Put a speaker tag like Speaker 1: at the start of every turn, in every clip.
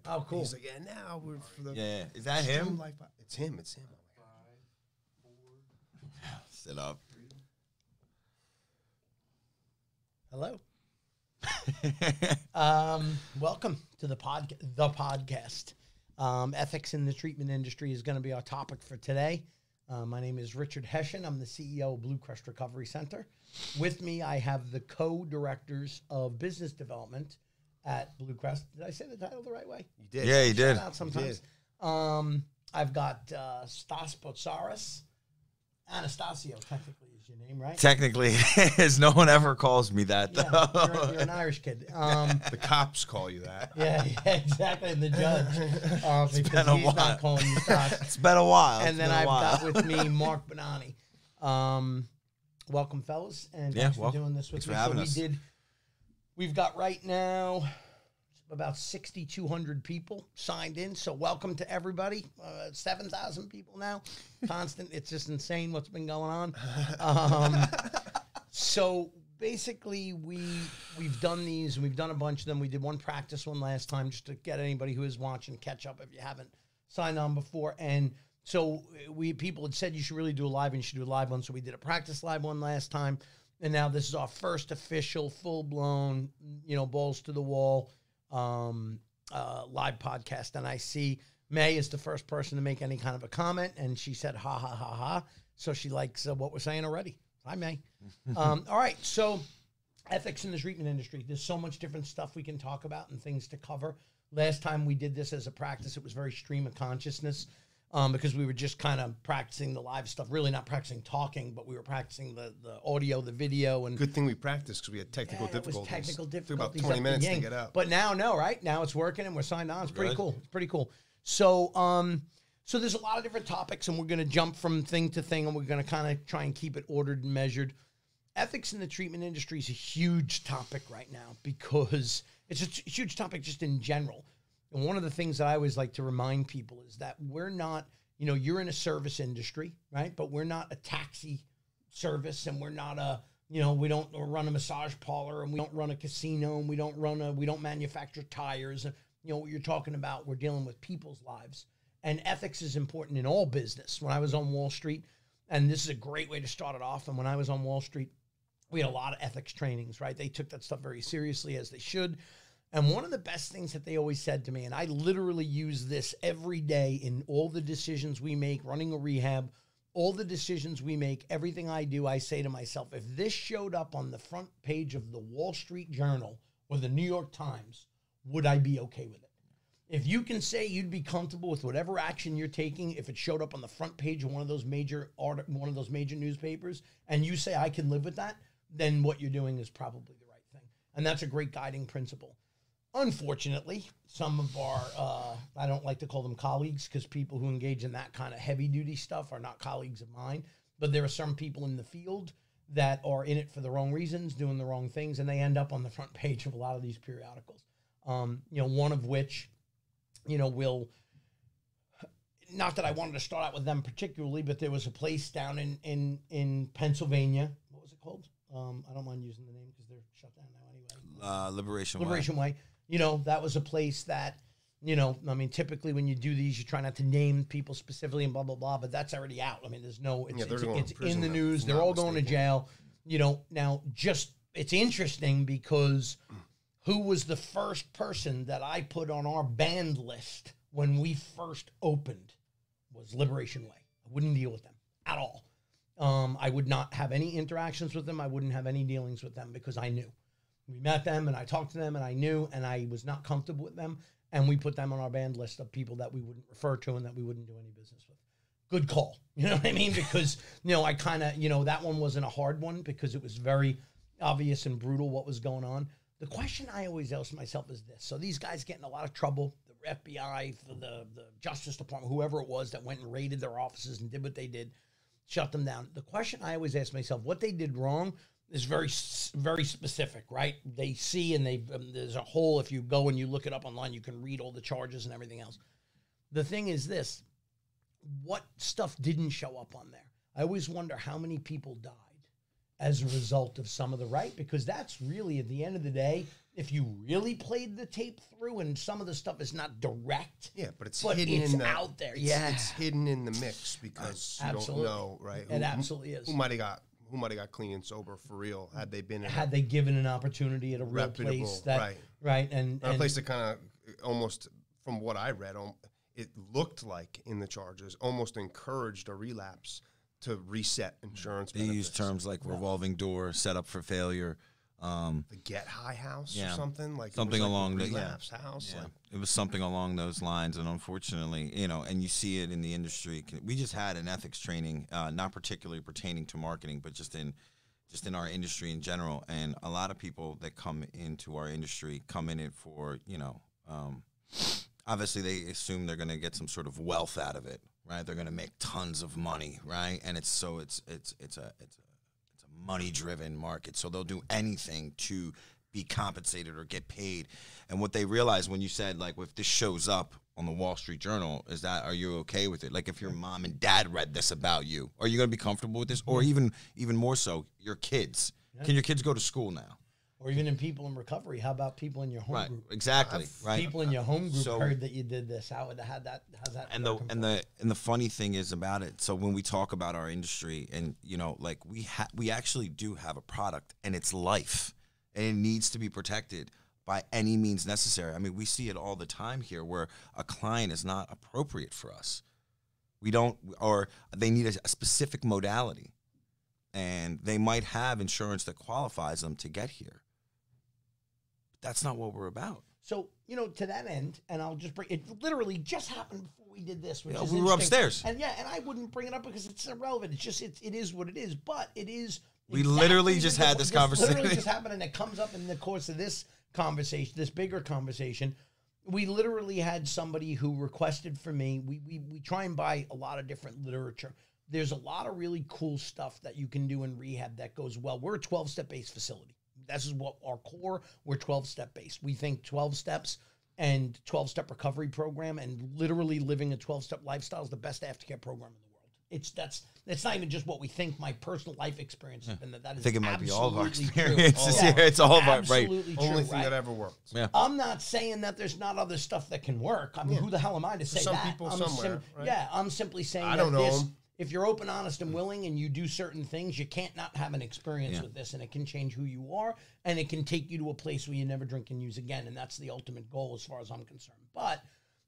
Speaker 1: pipe.
Speaker 2: Oh, cool.
Speaker 3: He's like, yeah, now we're for the
Speaker 1: Yeah, is that him?
Speaker 3: Pipe. It's him. It's him.
Speaker 1: Sit up.
Speaker 2: Hello. um, welcome to the pod, the podcast. Um, ethics in the treatment industry is going to be our topic for today. Uh, my name is Richard Hession. I'm the CEO of BlueCrest Recovery Center. With me, I have the co-directors of business development at BlueCrest. Did I say the title the right way?
Speaker 3: You did.
Speaker 1: Yeah, he did.
Speaker 2: Shout out sometimes. Um, I've got uh, Stas Botsaris. Anastasio, technically, is your name, right?
Speaker 1: Technically, it is. No one ever calls me that
Speaker 2: Yeah,
Speaker 1: though.
Speaker 2: you're, you're an Irish kid. Um,
Speaker 3: The cops call you that.
Speaker 2: yeah, yeah, exactly. And the judge, uh, because
Speaker 1: been a
Speaker 2: he's
Speaker 1: while.
Speaker 2: not calling you Stas.
Speaker 1: it's been a while.
Speaker 2: and
Speaker 1: It's
Speaker 2: then
Speaker 1: been a
Speaker 2: I've
Speaker 1: while.
Speaker 2: got with me Mark Bonanni. Um, welcome, fellas, and
Speaker 1: Yeah,
Speaker 2: thanks for doing this with
Speaker 1: Thanks
Speaker 2: me.
Speaker 1: for having
Speaker 2: so
Speaker 1: us.
Speaker 2: we did. We've got right now about 6,200 people signed in. So welcome to everybody. Uh, 7,000 people now. Constant. it's just insane what's been going on. Um, so basically, we we've done these. and We've done a bunch of them. We did one practice one last time just to get anybody who is watching catch up if you haven't signed on before. And so we people had said you should really do a live and you should do a live one. So we did a practice live one last time. And now this is our first official, full blown, you know, balls to the wall um, uh, live podcast. And I see May is the first person to make any kind of a comment, and she said, "Ha ha ha ha." So she likes uh, what we're saying already. Hi, May. um, all right, so ethics in the treatment industry. There's so much different stuff we can talk about and things to cover. Last time we did this as a practice, it was very stream of consciousness um, because we were just kind of practicing the live stuff. Really, not practicing talking, but we were practicing the the audio, the video, and
Speaker 3: Good thing we practiced because we had technical
Speaker 2: yeah, it was
Speaker 3: difficulties.
Speaker 2: technical
Speaker 3: Took
Speaker 2: difficulties.
Speaker 3: about 20 minutes to get up.
Speaker 2: But now, no, right? Now it's working and we're signed on. It's pretty
Speaker 1: Good.
Speaker 2: cool. It's pretty cool. So, um, so there's a lot of different topics, and we're going to jump from thing to thing, and we're going to kind of try and keep it ordered and measured. Ethics in the treatment industry is a huge topic right now because it's a t- huge topic just in general. And one of the things that I always like to remind people is that we're not, you know, you're in a service industry, right? But we're not a taxi service and we're not a, you know, we don't run a massage parlor and we don't run a casino and we don't run a, we don't manufacture tires. And, you know, what you're talking about, we're dealing with people's lives. And ethics is important in all business. When I was on Wall Street, and this is a great way to start it off. And when I was on Wall Street, we had a lot of ethics trainings, right? They took that stuff very seriously as they should. And one of the best things that they always said to me, and I literally use this every day in all the decisions we make, running a rehab, all the decisions we make, everything I do, I say to myself, if this showed up on the front page of the Wall Street Journal or the New York Times, would I be okay with it? If you can say you'd be comfortable with whatever action you're taking, if it showed up on the front page of one of those major art, one of those major newspapers, and you say I can live with that, then what you're doing is probably the right thing, and that's a great guiding principle. Unfortunately, some of our uh, I don't like to call them colleagues because people who engage in that kind of heavy duty stuff are not colleagues of mine. But there are some people in the field that are in it for the wrong reasons, doing the wrong things, and they end up on the front page of a lot of these periodicals. Um, you know, one of which, you know, will not that I wanted to start out with them particularly, but there was a place down in in in Pennsylvania. What was it called? Um, I don't mind using the name because they're shut down now anyway.
Speaker 1: uh, Liberation. Way.
Speaker 2: Liberation Way. You know, that was a place that, you know, I mean, typically when you do these, you try not to name people specifically and blah blah blah, but that's already out. I mean, there's no, it's,
Speaker 3: Yeah,
Speaker 2: it's, it's in the news. They're all
Speaker 3: not
Speaker 2: going to jail. You know, now just it's interesting because who was the first person that I put on our banned list when we first opened was Liberation Way. I wouldn't deal with them at all. Um, I would not have any interactions with them. I wouldn't have any dealings with them because I knew. We met them and I talked to them and I knew and I was not comfortable with them. And we put them on our banned list of people that we wouldn't refer to and that we wouldn't do any business with. Good call. You know what I mean? Because, you know, I kind of, you know, that one wasn't a hard one because it was very obvious and brutal what was going on. The question I always ask myself is this. So these guys get in a lot of trouble. The FBI, the, the, the Justice Department, whoever it was that went and raided their offices and did what they did, shut them down. The question I always ask myself, what they did wrong is very very specific, right? They see and they um, there's a whole. If you go and you look it up online, you can read all the charges and everything else. The thing is this: what stuff didn't show up on there? I always wonder how many people died as a result of some of the right, because that's really at the end of the day, if you really played the tape through, and some of the stuff is not direct.
Speaker 3: Yeah, but it's
Speaker 2: But
Speaker 3: hidden
Speaker 2: it's
Speaker 3: in the
Speaker 2: out there,
Speaker 3: it's-
Speaker 2: yeah.
Speaker 3: it's hidden in the mix because you
Speaker 2: Absolutely.
Speaker 3: don't know, right?
Speaker 2: It absolutely is.
Speaker 3: Who might have got who might have got clean and sober for real had they been in
Speaker 2: Had they given an opportunity at a real place that
Speaker 3: right.
Speaker 2: right and,
Speaker 3: a, a place that kind of almost from what I read, it looked like in the charges almost encouraged a relapse to reset insurance.
Speaker 1: They use terms like revolving door, set up for failure. Um,
Speaker 3: the Get High House
Speaker 1: Yeah.
Speaker 3: or something like
Speaker 1: something
Speaker 3: like
Speaker 1: along the yeah,
Speaker 3: house.
Speaker 1: yeah.
Speaker 3: Like,
Speaker 1: it was something along those lines, and unfortunately, you know, and you see it in the industry. We just had an ethics training, uh, not particularly pertaining to marketing, but just in just in our industry in general. And a lot of people that come into our industry come in it for, you know, um, obviously they assume they're going to get some sort of wealth out of it, right? They're going to make tons of money, right? And it's so it's it's it's a it's a it's a money driven market. So they'll do anything to be compensated or get paid. And what they realize when you said like if this shows up on the Wall Street Journal is that are you okay with it? Like if your mom and dad read this about you, are you going to be comfortable with this? Or even even more so, your kids. Can your kids go to school now?
Speaker 2: Or even in people in recovery. How about people in your home
Speaker 1: Right.
Speaker 2: group?
Speaker 1: Exactly. Right.
Speaker 2: People in your home group
Speaker 1: So-
Speaker 2: heard that you did this. How would had that? How's that?
Speaker 1: and the and
Speaker 2: for
Speaker 1: the and the funny thing is about it so when we talk about our industry and you know like we ha- we actually do have a product and it's life and it needs to be protected by any means necessary i mean we see it all the time here where a client is not appropriate for us we don't or they need a, a specific modality and they might have insurance that qualifies them to get here that's not what we're about
Speaker 2: So you know, to that end, and I'll just bring it. Literally, just happened before we did this. Which
Speaker 1: Yeah,
Speaker 2: is
Speaker 1: we were upstairs.
Speaker 2: and yeah, and I wouldn't bring it up because it's irrelevant. It's just it's, it is what it is. But it is.
Speaker 1: We literally just had this
Speaker 2: Literally
Speaker 1: conversation.
Speaker 2: just happened, and it comes up in the course of this conversation, this bigger conversation. We literally had somebody who requested for me. We we we try and buy a lot of different literature. There's a lot of really cool stuff that you can do in rehab that goes well. We're a 12 step based facility. This is what our core. We're 12 step based. We think 12 steps and 12 step recovery program and literally living a 12 step lifestyle is the best aftercare program in the world. It's that's it's not even just what we think. My personal life experience has been that that is
Speaker 1: i think it might be all of our
Speaker 2: absolutely true.
Speaker 1: experiences
Speaker 2: Yeah,
Speaker 1: it's all of our right
Speaker 2: absolutely true,
Speaker 3: only thing
Speaker 2: right?
Speaker 3: that ever worked.
Speaker 1: yeah
Speaker 2: I'm not saying that there's not other stuff that can work. I mean, who the hell am I to say
Speaker 3: some
Speaker 2: that?
Speaker 3: people
Speaker 2: I'm
Speaker 3: somewhere, right?
Speaker 2: Yeah, I'm simply saying
Speaker 3: I
Speaker 2: that
Speaker 3: don't know
Speaker 2: this,
Speaker 3: 'em.
Speaker 2: If you're open, honest, and mm. willing, and you do certain things, you can't not have an experience
Speaker 1: Yeah.
Speaker 2: with this, and it can change who you are, and it can take you to a place where you never drink and use again, and that's the ultimate goal as far as I'm concerned. But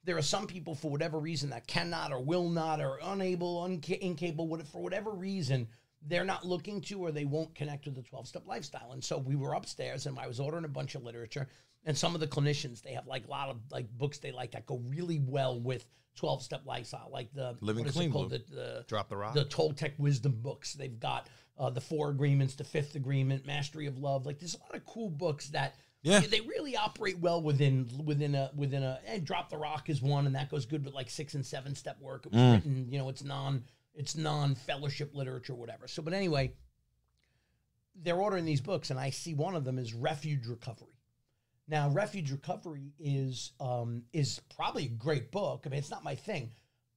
Speaker 2: there are some people, for whatever reason, that cannot or will not or unable, unca- incapable, for whatever reason, they're not looking to or they won't connect with the 12 step lifestyle. And so we were upstairs and I was ordering a bunch of literature. And some of the clinicians, they have like a lot of like books they like that go really well with 12 step lifestyle, like the
Speaker 1: Living
Speaker 2: what is it
Speaker 1: Clean
Speaker 2: called? The, the,
Speaker 3: Drop the rock.
Speaker 2: the Toltec wisdom books. They've got uh, the four agreements, the fifth agreement, mastery of love. Like there's a lot of cool books that
Speaker 1: Yeah.
Speaker 2: they really operate well within within a within a and drop the rock is one and that goes good with like six and seven step work. It was
Speaker 1: Mm.
Speaker 2: written, you know, it's non it's non fellowship literature, whatever. So, but anyway, they're ordering these books, and I see one of them is Refuge Recovery. Now, Refuge Recovery is um, is probably a great book. I mean, it's not my thing.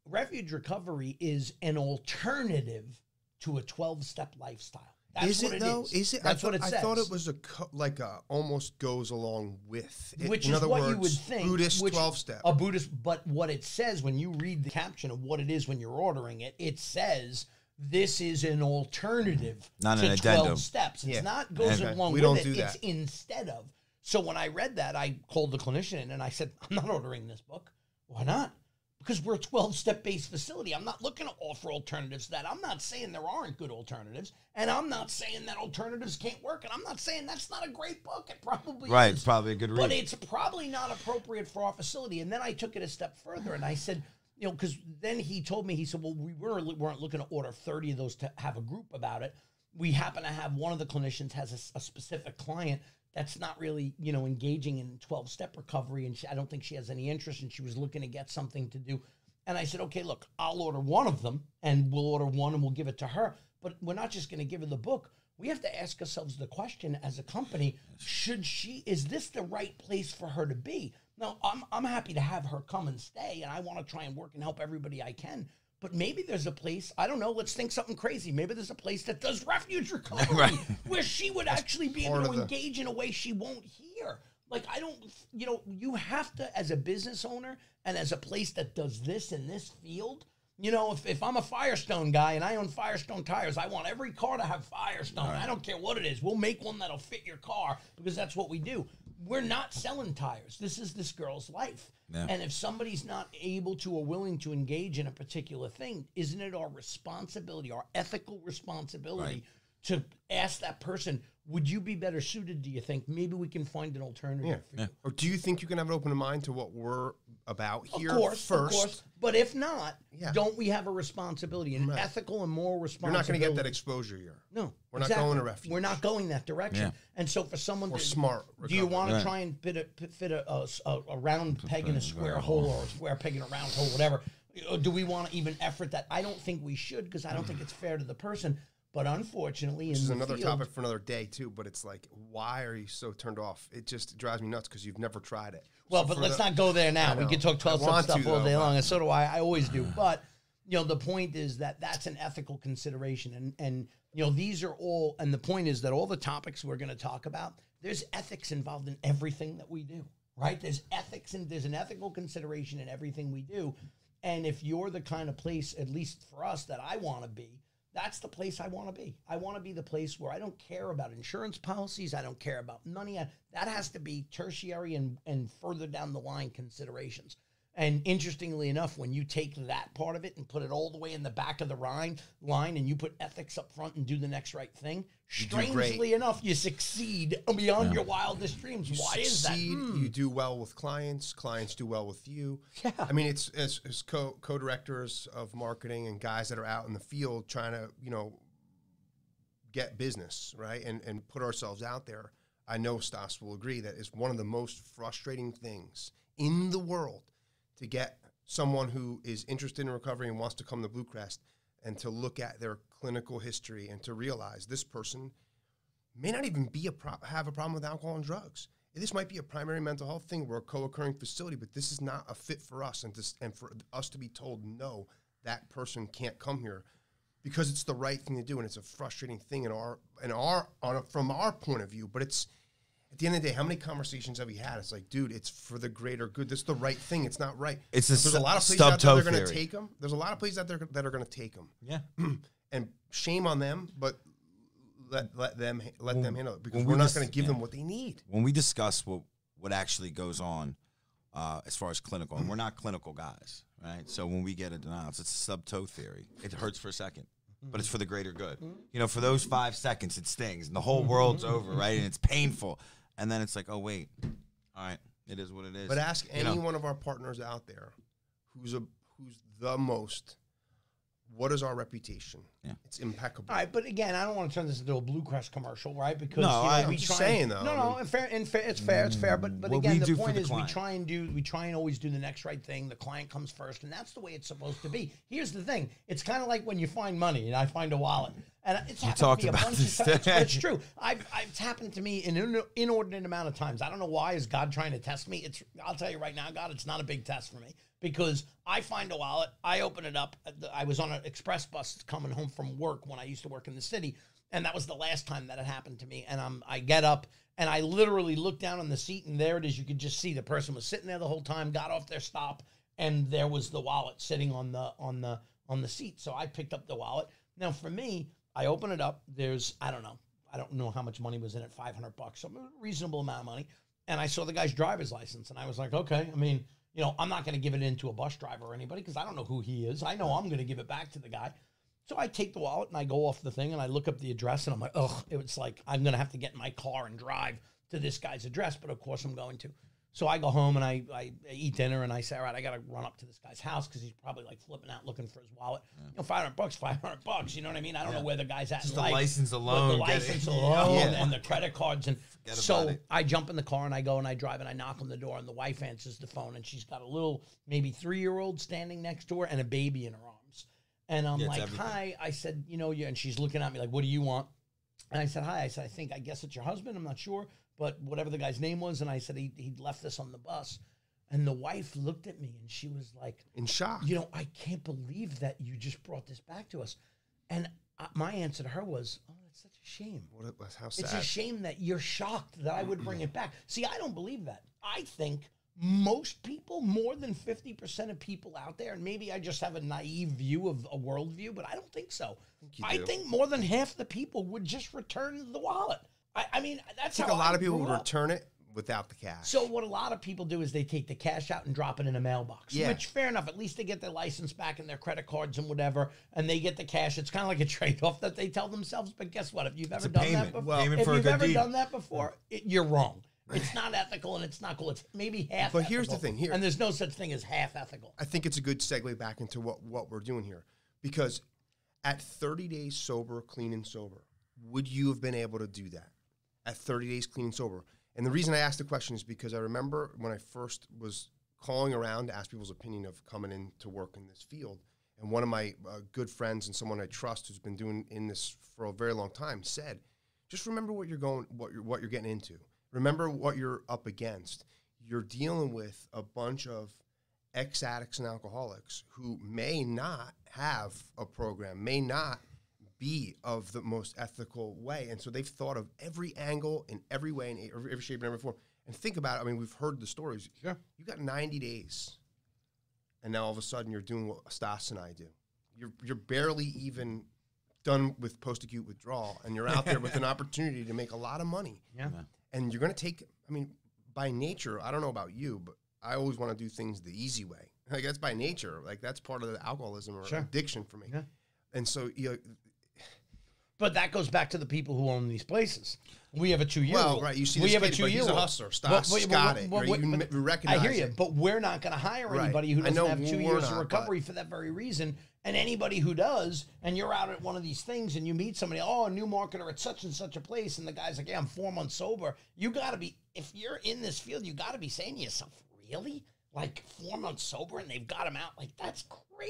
Speaker 2: Refuge Recovery is an alternative to a twelve step lifestyle. That's
Speaker 3: is
Speaker 2: what
Speaker 3: it though?
Speaker 2: Is.
Speaker 3: Is it?
Speaker 2: That's
Speaker 3: I
Speaker 2: what
Speaker 3: thought,
Speaker 2: it says.
Speaker 3: I thought it was a co- like a almost goes along with. It-
Speaker 2: which
Speaker 3: in
Speaker 2: is
Speaker 3: other
Speaker 2: what
Speaker 3: words,
Speaker 2: you would think.
Speaker 3: Buddhist twelve step.
Speaker 2: A Buddhist, but what it says when you read the caption of what it is when you're ordering it, it says this is an alternative
Speaker 1: Not
Speaker 2: to
Speaker 1: an
Speaker 2: 12
Speaker 1: addendum.
Speaker 2: steps. It's
Speaker 3: Yeah.
Speaker 2: not goes
Speaker 1: Okay.
Speaker 2: along
Speaker 3: We
Speaker 2: with
Speaker 3: don't
Speaker 2: it.
Speaker 3: do
Speaker 2: It's instead of. So when I read that, I called the clinician in and I said, I'm not ordering this book. Why not? Because we're a 12 step based facility. I'm not looking to offer alternatives to that. I'm not saying there aren't good alternatives. And I'm not saying that alternatives can't work. And I'm not saying that's not a great book. It probably
Speaker 1: right
Speaker 2: is.
Speaker 1: it's probably a good read
Speaker 2: But it's probably not appropriate for our facility. And then I took it a step further and I said, you know, because then he told me, he said, well, we were, weren't looking to order 30 of those to have a group about it. We happen to have one of the clinicians has a specific client that's not really, you know, engaging in 12 step recovery. And she, I don't think she has any interest and she was looking to get something to do. And I said, okay, look, I'll order one of them and we'll order one and we'll give it to her. But we're not just going to give her the book. We have to ask ourselves the question as a company should she, is this the right place for her to be? Now, I'm, I'm happy to have her come and stay, and I want to try and work and help everybody I can. But maybe there's a place, I don't know, let's think something crazy. Maybe there's a place that does refuge recovery
Speaker 1: Right.
Speaker 2: where she would actually be able to
Speaker 3: the-
Speaker 2: engage in a way she won't hear. Like I don't, you know, you have to as a business owner and as a place that does this in this field. You know, if, if I'm a Firestone guy and I own Firestone tires, I want every car to have Firestone. I don't care what it is. We'll make one that'll fit your car because that's what we do. We're not selling tires. This is this girl's life.
Speaker 1: Yeah.
Speaker 2: And if somebody's not able to or willing to engage in a particular thing, isn't it our responsibility, our ethical responsibility
Speaker 1: Right.
Speaker 2: to ask that person, would you be better suited, do you think? Maybe we can find an alternative
Speaker 3: Yeah.
Speaker 2: for you.
Speaker 3: Or do you think you can have an open mind to what we're about here?
Speaker 2: Of
Speaker 3: here
Speaker 2: course,
Speaker 3: first?
Speaker 2: of course. But if not,
Speaker 3: Yeah.
Speaker 2: don't we have a responsibility, an ethical and moral responsibility?
Speaker 3: You're not going to get that exposure here.
Speaker 2: No,
Speaker 3: We're not going to refuge.
Speaker 2: We're not going that direction.
Speaker 1: Yeah.
Speaker 2: And so, for someone
Speaker 3: Or
Speaker 2: to,
Speaker 3: smart
Speaker 2: do you
Speaker 3: recovery.
Speaker 2: want to try and fit a fit a, a s- a- a round peg in a square hole or a square peg in a round hole, whatever? Or do we want to even effort that? I don't think we should because I don't think it's fair to the person. But unfortunately,
Speaker 3: This
Speaker 2: in
Speaker 3: is
Speaker 2: the
Speaker 3: another
Speaker 2: field,
Speaker 3: topic for another day too. But it's like, why are you so turned off? It just drives me nuts because you've never tried it.
Speaker 2: Well,
Speaker 3: So
Speaker 2: but let's
Speaker 3: the-
Speaker 2: not go there now. We can talk 12 step stuff
Speaker 3: to,
Speaker 2: all
Speaker 3: though,
Speaker 2: day long, and so do I. I always do. But, you know, the point is that that's an ethical consideration. And, and you know, these are all, and the point is that all the topics we're going to talk about, there's ethics involved in everything that we do, right? There's ethics and there's an ethical consideration in everything we do. And if you're the kind of place, at least for us, that I want to be, that's the place I want to be. I want to be the place where I don't care about insurance policies. I don't care about money. That has to be tertiary and, and further down the line considerations. And interestingly enough, when you take that part of it and put it all the way in the back of the line, line and you put ethics up front and do the next right thing,
Speaker 3: You
Speaker 2: strangely enough, you succeed beyond your wildest dreams. Why is that?
Speaker 3: succeed,
Speaker 2: Hmm.
Speaker 3: You do well with clients. Clients do well with you.
Speaker 2: Yeah.
Speaker 3: I mean, it's as, as co co directors of marketing and guys that are out in the field trying to you know get business right and and put ourselves out there. I know Stas will agree that it's one of the most frustrating things in the world to get someone who is interested in recovery and wants to come to BlueCrest and to look at their clinical history and to realize this person may not even be a pro- have a problem with alcohol and drugs. This might be a primary mental health thing. We're a co-occurring facility, but this is not a fit for us, and to, and for us to be told no, that person can't come here because it's the right thing to do, and it's a frustrating thing in our in our on a, from our point of view. But it's at the end of the day, how many conversations have we had? It's like, dude, it's for the greater good. This is the right thing. It's not right.
Speaker 1: It's a
Speaker 3: There's a lot of places out there that are going to take them. There's a lot of places out there that are going to take them
Speaker 1: Yeah.
Speaker 3: and shame on them, but let let them let them handle it because we're
Speaker 1: we
Speaker 3: not going to give
Speaker 1: yeah.
Speaker 3: them what they need.
Speaker 1: when we discuss what what actually goes on uh, as far as clinical, and we're not clinical guys, right? So when we get a denial, it's a sub toe theory. It hurts for a second, but it's for the greater good. You know, for those five seconds, it stings, and the whole world's over, right? And it's painful, and then it's like, oh wait, all right, it is what it is.
Speaker 3: But ask
Speaker 1: You
Speaker 3: any
Speaker 1: know,
Speaker 3: one of our partners out there who's a who's the most. What is our reputation?
Speaker 1: Yeah.
Speaker 3: It's impeccable.
Speaker 2: All right, but again, I don't want to turn this into a BlueCrest commercial, right? Because
Speaker 1: No,
Speaker 2: you know,
Speaker 1: I-
Speaker 2: we
Speaker 3: I'm just
Speaker 2: try
Speaker 3: saying,
Speaker 2: and,
Speaker 3: though,
Speaker 2: No, no,
Speaker 3: mean-
Speaker 2: and fair, and fair, it's fair, it's fair. But but
Speaker 1: What
Speaker 2: again, the point
Speaker 1: the
Speaker 2: is, we try and do, we try and always do the next right thing. The client comes first, and that's the way it's supposed to be. Here's the thing: it's kind of like when you find money, and I find a wallet, and it's happened to me a
Speaker 1: about
Speaker 2: bunch of times. But it's true. I've, I've it's happened to me an in, inordinate amount of times. I don't know why. Is God trying to test me? It's. I'll tell you right now, God, it's not a big test for me because I find a wallet, I open it up. I was on an express bus coming home from work when I used to work in the city, and that was the last time that it happened to me. And I'm, I get up and I literally look down on the seat, and there it is. You could just see the person was sitting there the whole time, got off their stop, and there was the wallet sitting on the on the on the seat. So I picked up the wallet. Now for me, I open it up. There's I don't know. I don't know how much money was in it, 500 bucks, some reasonable amount of money. And I saw the guy's driver's license, and I was like, okay, I mean, you know, I'm not going to give it into a bus driver or anybody because I don't know who he is. I know I'm going to give it back to the guy. So I take the wallet and I go off the thing and I look up the address and I'm like, oh, it's like I'm gonna have to get in my car and drive to this guy's address, but of course I'm going to. So I go home and I, I eat dinner and I say, all right, I gotta run up to this guy's house because he's probably like flipping out looking for his wallet. You know, five hundred bucks, five hundred bucks. You know what I mean? I don't know where the guy's at.
Speaker 1: Just the
Speaker 2: life,
Speaker 1: license alone,
Speaker 2: the license alone,
Speaker 1: Yeah.
Speaker 2: and the credit cards and
Speaker 1: Forget
Speaker 2: so. I jump in the car and I go and I drive and I knock on the door and the wife answers the phone and she's got a little maybe three year old standing next to her and a baby in her arms. And I'm
Speaker 1: Yeah,
Speaker 2: like,
Speaker 1: everything.
Speaker 2: hi. I said, you know, you and she's looking at me like, what do you want? And I said, hi. I said, I think, I guess it's your husband. I'm not sure, but whatever the guy's name was. And I said, he, he'd left this on the bus. And the wife looked at me and she was like,
Speaker 3: In shock.
Speaker 2: you know, I can't believe that you just brought this back to us. And uh, my answer to her was, oh, that's such a shame.
Speaker 3: What, what, how
Speaker 2: It's a shame that you're shocked that I would bring it back. See, I don't believe that. I think most people, more than 50% of people out there, and maybe I just have a naive view of a worldview, but I don't think so.
Speaker 3: you
Speaker 2: I think more than half the people would just return the wallet. I, I mean, that's
Speaker 3: I think
Speaker 2: how
Speaker 3: a lot
Speaker 2: I
Speaker 3: of people would
Speaker 2: up.
Speaker 3: return it without the cash.
Speaker 2: So what a lot of people do is they take the cash out and drop it in a mailbox.
Speaker 3: Yeah.
Speaker 2: Which fair enough. At least they get their license back and their credit cards and whatever, and they get the cash. It's kind of like a trade off that they tell themselves. But guess what? If you've ever done
Speaker 1: payment.
Speaker 2: that before,
Speaker 1: Well,
Speaker 2: if you've ever
Speaker 1: deed.
Speaker 2: done that before, it, you're wrong. It's not ethical and it's not cool. It's maybe half.
Speaker 3: But here's the thing, here-
Speaker 2: and there's no such thing as half ethical.
Speaker 3: I think it's a good segue back into what, what we're doing here. Because at 30 days sober, clean and sober, would you have been able to do that? At 30 days clean and sober? And the reason I asked the question is because I remember when I first was calling around to ask people's opinion of coming in to work in this field. And one of my uh, good friends and someone I trust who's been doing in this for a very long time said, just remember what you're going, what you're, what you're getting into. Remember what you're up against. You're dealing with a bunch of ex addicts and alcoholics who may not have a program, may not be of the most ethical way. And so they've thought of every angle in every way, in every, every shape and every form. And think about it. I mean, we've heard the stories.
Speaker 2: Sure.
Speaker 3: You got 90 days, and now all of a sudden you're doing what Stas and I do. You're, you're barely even done with post acute withdrawal, and you're out there with an opportunity to make a lot of money
Speaker 2: Yeah.
Speaker 3: and you're going to take i mean by nature i don't know about you but i always want to do things the easy way like that's by nature like that's part of the alcoholism or
Speaker 2: Sure.
Speaker 3: addiction for me
Speaker 2: Yeah.
Speaker 3: and so you know,
Speaker 2: But that goes back to the people who own these places. We have a two-year
Speaker 3: Well,
Speaker 2: rule.
Speaker 3: right, you see
Speaker 2: we
Speaker 3: this
Speaker 2: have a
Speaker 3: kid, but he's a hustler. Stas got it, right? You recognize
Speaker 2: I hear you,
Speaker 3: it.
Speaker 2: but we're not going to hire
Speaker 3: Right.
Speaker 2: anybody who doesn't have 2
Speaker 3: we're
Speaker 2: years of
Speaker 3: not,
Speaker 2: recovery for that very reason. And anybody who does, and you're out at one of these things and you meet somebody, oh, a new marketer at such and such a place, and the guy's like, yeah, I'm four months sober. You got to be, if you're in this field, you got to be saying to yourself, really? Like four months sober and they've got him out? Like, that's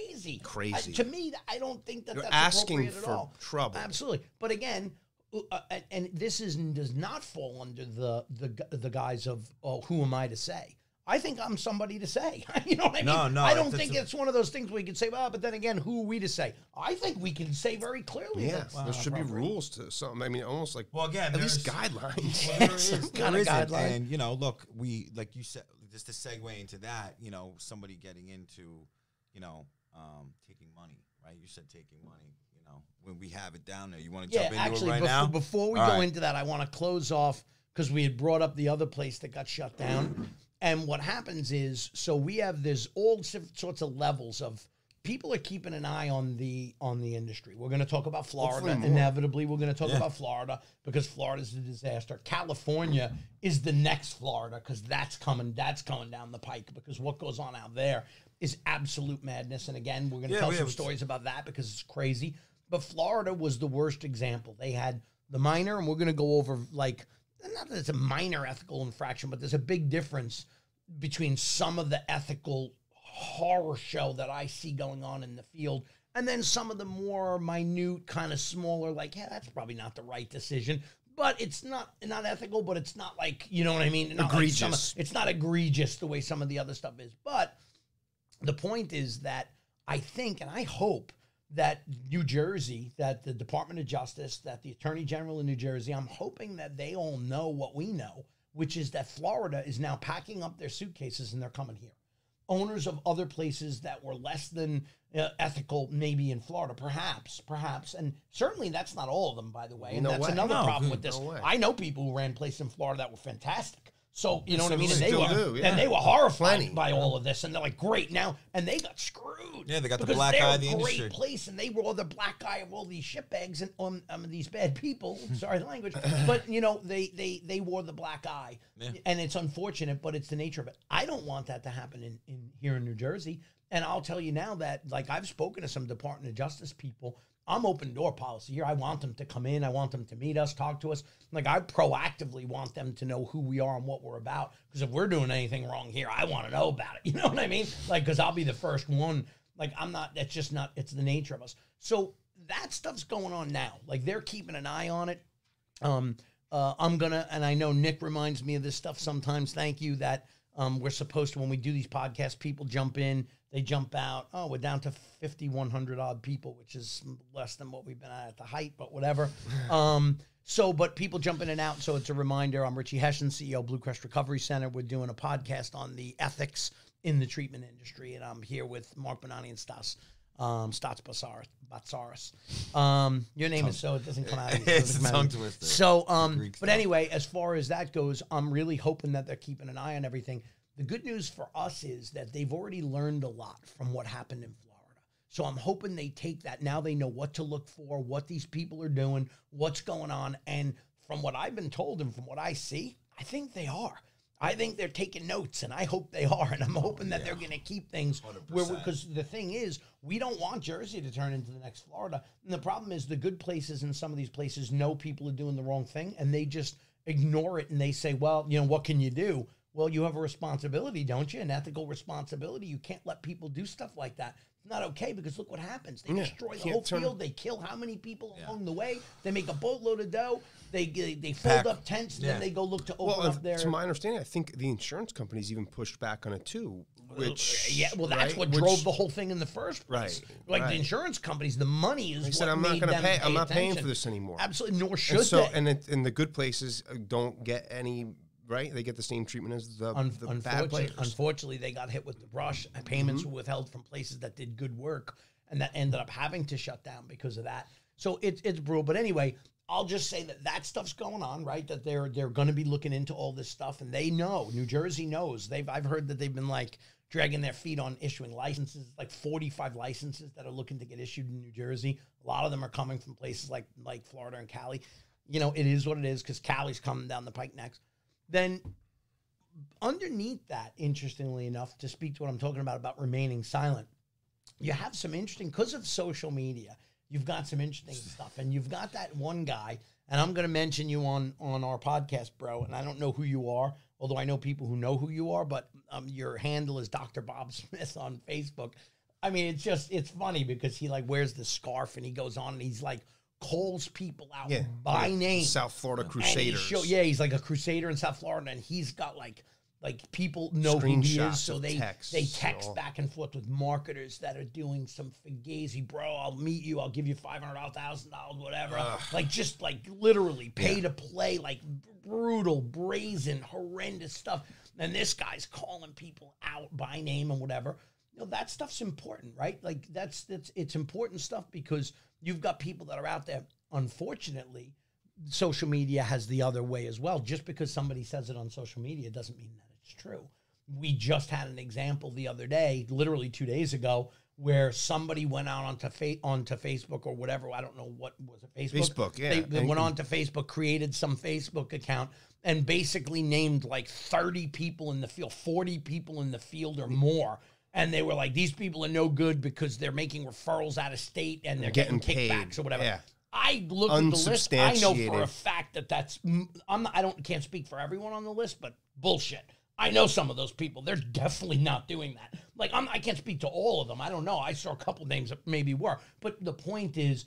Speaker 2: crazy.
Speaker 3: Crazy.
Speaker 2: I- to me, I don't think that
Speaker 3: You're
Speaker 2: that's
Speaker 3: asking
Speaker 2: appropriate at
Speaker 3: for
Speaker 2: all.
Speaker 3: trouble.
Speaker 2: Absolutely. But again, uh, uh, and- and this is does not fall under the the the guise of oh, who am I to say? I think I'm somebody to say. you know what I mean?
Speaker 1: No, no,
Speaker 2: I don't
Speaker 1: that's
Speaker 2: think
Speaker 1: a-
Speaker 2: it's one of those things where you can say, well, but then again, who are we to say? I think we can say very clearly.
Speaker 3: yeah
Speaker 2: that's
Speaker 3: there
Speaker 2: not
Speaker 3: should be
Speaker 2: uh,
Speaker 3: rules to something i mean almost like
Speaker 1: Well, again,
Speaker 3: at least guidelines
Speaker 1: Well, there is,
Speaker 2: Some kind of
Speaker 1: isn't.
Speaker 2: guideline.
Speaker 1: And you know, look, we like you said, just to segue into that, you know, somebody getting into, you know, um, taking money, right? You said taking money. You know, when we have it down there, you want to
Speaker 2: Yeah,
Speaker 1: jump into
Speaker 2: actually,
Speaker 1: it right
Speaker 2: before,
Speaker 1: now.
Speaker 2: before we
Speaker 1: All
Speaker 2: go
Speaker 1: right.
Speaker 2: into that, I want to close off because we had brought up the other place that got shut down. And what happens is, so we have there's all sorts of levels of people are keeping an eye on the on the industry. We're going to talk about Florida inevitably. We're going to talk
Speaker 1: Yeah.
Speaker 2: about Florida because Florida's a disaster. California is the next Florida because that's coming. That's coming down the pike because what goes on out there is absolute madness. And again, we're going to
Speaker 1: Yeah,
Speaker 2: tell some stories about that because it's crazy. But Florida was the worst example. They had the minor, and we're going to go over like not that it's a minor ethical infraction, but there's a big difference between some of the ethical horror show that I see going on in the field and then some of the more minute kind of smaller like yeah that's probably not the right decision but it's not not ethical but it's not like you know what I mean Not like some it's not egregious the way some of the other stuff is but the point is that I think and I hope that New Jersey, that the Department of Justice, that the Attorney General in New Jersey, I'm hoping that they all know what we know, which is that Florida is now packing up their suitcases and they're coming here. Owners of other places that were less than uh, ethical, maybe in Florida, perhaps, perhaps, and certainly that's not all of them, by the way. And
Speaker 3: No
Speaker 2: that's
Speaker 3: way.
Speaker 2: another
Speaker 1: No,
Speaker 2: problem with this.
Speaker 3: No.
Speaker 2: I know people who ran places in Florida that were fantastic. So you know what I mean, and they
Speaker 3: Still
Speaker 2: were,
Speaker 3: do, yeah.
Speaker 2: and they were horrified
Speaker 3: Plenty.
Speaker 2: by all of this, and they're like, "Great now," and they got screwed.
Speaker 1: Yeah, they got the
Speaker 2: because
Speaker 1: black
Speaker 2: they're
Speaker 1: eye of
Speaker 2: a
Speaker 1: the
Speaker 2: great
Speaker 1: industry.
Speaker 2: place, and they were the black eye of all these shitbags and um, um, these bad people. Sorry, the language, but you know, they they they wore the black eye,
Speaker 1: Yeah.
Speaker 2: and it's unfortunate, but it's the nature of it. I don't want that to happen in, in here in New Jersey, and I'll tell you now that like I've spoken to some Department of Justice people. I'm open door policy here. I want them to come in. I want them to meet us, talk to us. Like I proactively want them to know who we are and what we're about. Because if we're doing anything wrong here, I want to know about it. You know what I mean? Like, because I'll be the first one. Like I'm not. That's just not. It's the nature of us. So that stuff's going on now. Like they're keeping an eye on it. Um, uh, I'm gonna, and I know Nick reminds me of this stuff sometimes. Thank you that um, we're supposed to when we do these podcasts, people jump in They jump out. Oh, we're down to 5,100 odd people, which is less than what we've been at at the height, but whatever. um, so, but people jump in and out. So it's a reminder. I'm Richie Hession, CEO of BlueCrest Recovery Center. We're doing a podcast on the ethics in the treatment industry, and I'm here with Mark Bonanni and Stas. Um, Stats Batsaris. Batsaris. Um, your name is so it doesn't come out. It
Speaker 1: It's a tongue twister.
Speaker 2: So, um, but anyway, as far as that goes, I'm really hoping that they're keeping an eye on everything. The good news for us is that they've already learned a lot from what happened in Florida. So I'm hoping they take that. Now they know what to look for, what these people are doing, what's going on. And from what I've been told and from what I see, I think they are. I think they're taking notes, and I hope they are. And I'm hoping that they're going to keep things where, because the thing is, we don't want Jersey to turn into the next Florida. And the problem is, the good places in some of these places know people are doing the wrong thing, and they just ignore it and they say, well, you know, what can you do? Well, you have a responsibility, don't you? An ethical responsibility. You can't let people do stuff like that. It's not okay because look what happens. They
Speaker 3: Yeah,
Speaker 2: destroy the whole field. They kill how many people along the way? They make a boatload of dough. They they, they fold up tents and
Speaker 1: yeah.
Speaker 2: then they go look to open
Speaker 3: Well,
Speaker 2: up their.
Speaker 3: to my understanding, I think the insurance companies even pushed back on it too. Which
Speaker 2: yeah, well, that's
Speaker 3: right,
Speaker 2: what
Speaker 3: which-
Speaker 2: drove the whole thing in the first place.
Speaker 3: Right,
Speaker 2: Like the insurance companies, the money is
Speaker 3: They
Speaker 2: what
Speaker 3: said, "I'm not gonna
Speaker 2: them
Speaker 3: pay- I'm not paying for this anymore.
Speaker 2: Absolutely, nor should
Speaker 3: And so,
Speaker 2: they.
Speaker 3: and it, and the good places uh, don't get any right. They get the same treatment as the,
Speaker 2: Un-
Speaker 3: the bad
Speaker 2: unfortunately,
Speaker 3: players.
Speaker 2: unfortunately, they got hit with the brush. Payments
Speaker 3: Mm-hmm.
Speaker 2: were withheld from places that did good work, and that ended up having to shut down because of that. So it's it's brutal. But anyway, I'll just say that that stuff's going on, right? That they're they're going to be looking into all this stuff, and they know. New Jersey knows. They've I've heard that they've been like dragging their feet on issuing licenses, like 45 licenses that are looking to get issued in New Jersey. A lot of them are coming from places like like Florida and Cali. You know, it is what it is because Cali's coming down the pike next. Then underneath that, interestingly enough, to speak to what I'm talking about about remaining silent, you have some interesting because of social media. You've got some interesting stuff, and you've got that one guy. And I'm going to mention you on on our podcast, bro. And I don't know who you are, although I know people who know who you are. But um, your handle is Dr. Bob Smith on Facebook. I mean, it's just it's funny because he like wears the scarf and he goes on and he's like calls people out
Speaker 3: yeah,
Speaker 2: by
Speaker 3: yeah,
Speaker 2: name.
Speaker 3: South Florida
Speaker 2: And he show- yeah, he's like a crusader in South Florida, and he's got like like people know who he is, so they
Speaker 3: texts
Speaker 2: they text
Speaker 3: all.
Speaker 2: back and forth with marketers that are doing some fugazi, bro. I'll meet you. I'll give you five hundred thousand dollars, whatever. Like just like literally pay to play, like brutal, brazen, horrendous stuff. And this guy's calling people out by name and whatever. You know that stuff's important, right? Like that's that's it's important stuff because you've got people that are out there. Unfortunately, social media has the other way as well. Just because somebody says it on social media doesn't mean that it's true. We just had an example the other day, literally two days ago, where somebody went out onto fa- onto Facebook or whatever. I don't know what was it. Facebook.
Speaker 3: Facebook, yeah.
Speaker 2: They, they
Speaker 3: And-
Speaker 2: went on to Facebook, created some Facebook account, and basically named like thirty people in the field, forty people in the field or more. And they were like, these people are no good because they're making referrals out of state and they're getting,
Speaker 3: Getting paid,
Speaker 2: kickbacks or whatever.
Speaker 3: yeah.
Speaker 2: I look at the list. I know for a fact that that's. I'm not. I don't. Can't speak for everyone on the list, but bullshit. I know some of those people. They're definitely not doing that. Like I'm. I can't speak to all of them. I don't know. I saw a couple names that maybe were, but the point is.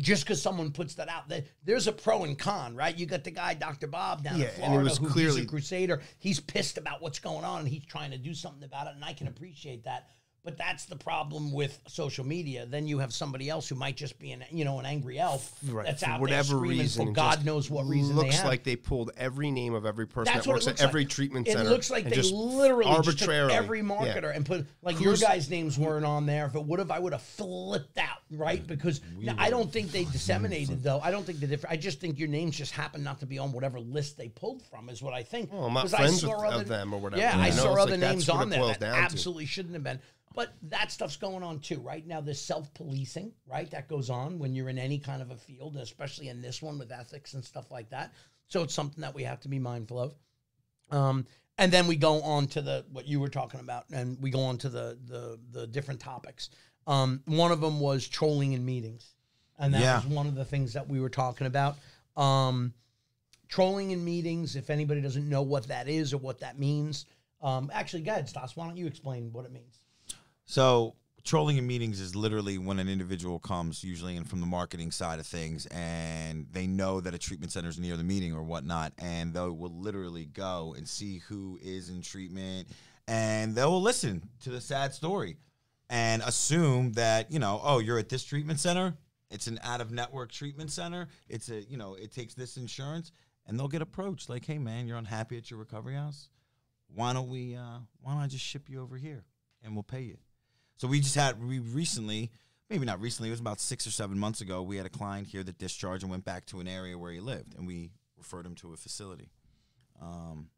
Speaker 2: Just because someone puts that out, there, there's a pro and con, right? You got the guy, Dr. Bob, down
Speaker 3: Yeah,
Speaker 2: in
Speaker 3: and it
Speaker 2: Florida,
Speaker 3: was
Speaker 2: who he's
Speaker 3: clearly-
Speaker 2: a crusader. He's pissed about what's going on, and he's trying to do something about it, and I can appreciate that. But that's the problem with social media. Then you have somebody else who might just be an, you know, an angry elf
Speaker 3: Right,
Speaker 2: that's
Speaker 3: for
Speaker 2: out
Speaker 3: whatever
Speaker 2: there screaming
Speaker 3: reason,
Speaker 2: for God knows what reason
Speaker 3: looks
Speaker 2: they
Speaker 3: like they pulled every name of every person
Speaker 2: That's
Speaker 3: that works at
Speaker 2: like.
Speaker 3: every treatment
Speaker 2: It
Speaker 3: center.
Speaker 2: looks like they
Speaker 3: just
Speaker 2: literally just took
Speaker 3: arbitrarily
Speaker 2: every
Speaker 3: yeah.
Speaker 2: marketer and put like your guys' names weren't on there. If it would have, I would have flipped out, right? Because now, I don't think they disseminated though. I don't think the different. I just think your names just happened not to be on whatever list they pulled from. Is what I think.
Speaker 3: Well, I'm not
Speaker 2: I
Speaker 3: friends
Speaker 2: saw
Speaker 3: with- of them or whatever.
Speaker 2: Yeah,
Speaker 3: You
Speaker 2: I
Speaker 3: know,
Speaker 2: saw other
Speaker 3: like
Speaker 2: names on there that absolutely shouldn't have been. But that stuff's going on too. Right now, this self policing, right? That goes on when you're in any kind of a field, especially in this one with ethics and stuff like that. So it's something that we have to be mindful of. Um, and then we go on to the what you were talking about, and we go on to the the the different topics. Um, one of them was trolling in meetings, and that
Speaker 1: Yeah.
Speaker 2: was one of the things that we were talking about. Um, trolling in meetings. If anybody doesn't know what that is or what that means, um, actually, go ahead, Stas. Why don't you explain what it means?
Speaker 1: So trolling in meetings is literally when an individual comes, usually in from the marketing side of things, and they know that a treatment center is near the meeting or whatnot, and they will literally go and see who is in treatment, and they will listen to the sad story. and assume that you know, oh, you're at this treatment center. It's an out of network treatment center. It's a you know, it takes this insurance, and they'll get approached like, hey man, you're unhappy at your recovery house. Why don't we? Uh, why don't I just ship you over here and we'll pay you? So we just had we recently, maybe not recently, it was about six or seven months ago. We had a client here that discharged and went back to an area where he lived, and we referred him to a facility. Um,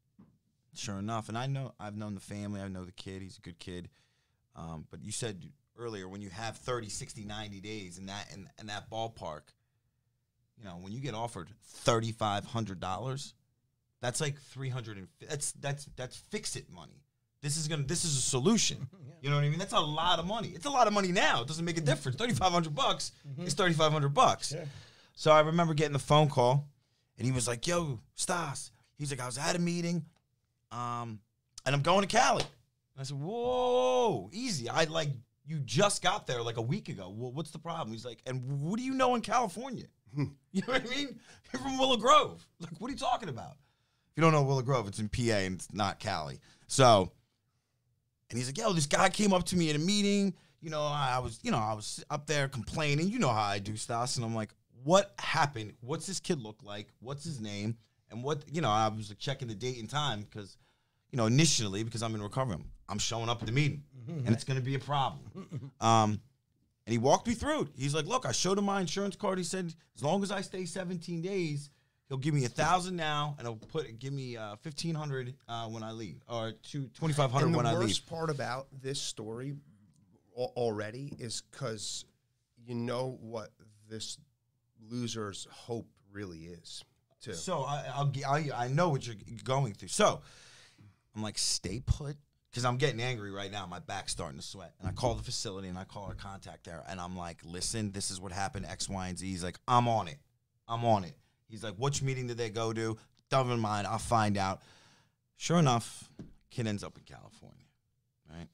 Speaker 1: sure enough, and I know I've known the family, I know the kid, he's a good kid. Um, but you said earlier when you have 30, 60, 90 days in that in, in that ballpark, you know, when you get offered thirty five hundred dollars, that's like three hundred and that's that's that's fix it money. This is gonna this is a solution. You know what I mean? That's a lot of money. It's a lot of money now. It doesn't make a mm-hmm. difference. Thirty five hundred bucks mm-hmm. is thirty five hundred bucks. So I remember getting the phone call, and he was like, "Yo, Stas." He's like, "I was at a meeting, um, and I'm going to Cali." And I said, "Whoa, easy. I like you just got there like a week ago. Well, what's the problem?" He's like, "And what do you know in California? Hmm. you know what I mean? You're from Willow Grove. Like, what are you talking about? If you don't know Willow Grove, it's in PA and it's not Cali. So." And he's like, yo, this guy came up to me at a meeting. You know, I was, you know, I was up there complaining. You know how I do, Stas. And I'm like, what happened? What's this kid look like? What's his name? And what, you know, I was like checking the date and time because, you know, initially, because I'm in recovery, I'm, I'm showing up at the meeting and it's going to be a problem. Um, and he walked me through it. He's like, look, I showed him my insurance card. He said, as long as I stay 17 days, he'll give me a thousand now, and he'll put give me uh, 1500 uh, when I leave, or two, 2500 when I leave.
Speaker 3: The worst part about this story already is because you know what this loser's hope really is, too.
Speaker 1: So I, I'll, I I know what you're going through. So I'm like, stay put, because I'm getting angry right now. My back's starting to sweat, and I call the facility and I call our contact there, and I'm like, listen, this is what happened, X, Y, and Z. He's like, I'm on it, I'm on it. He's like, which meeting did they go to? Doesn't mind, I'll find out. Sure enough, kid ends up in California, right?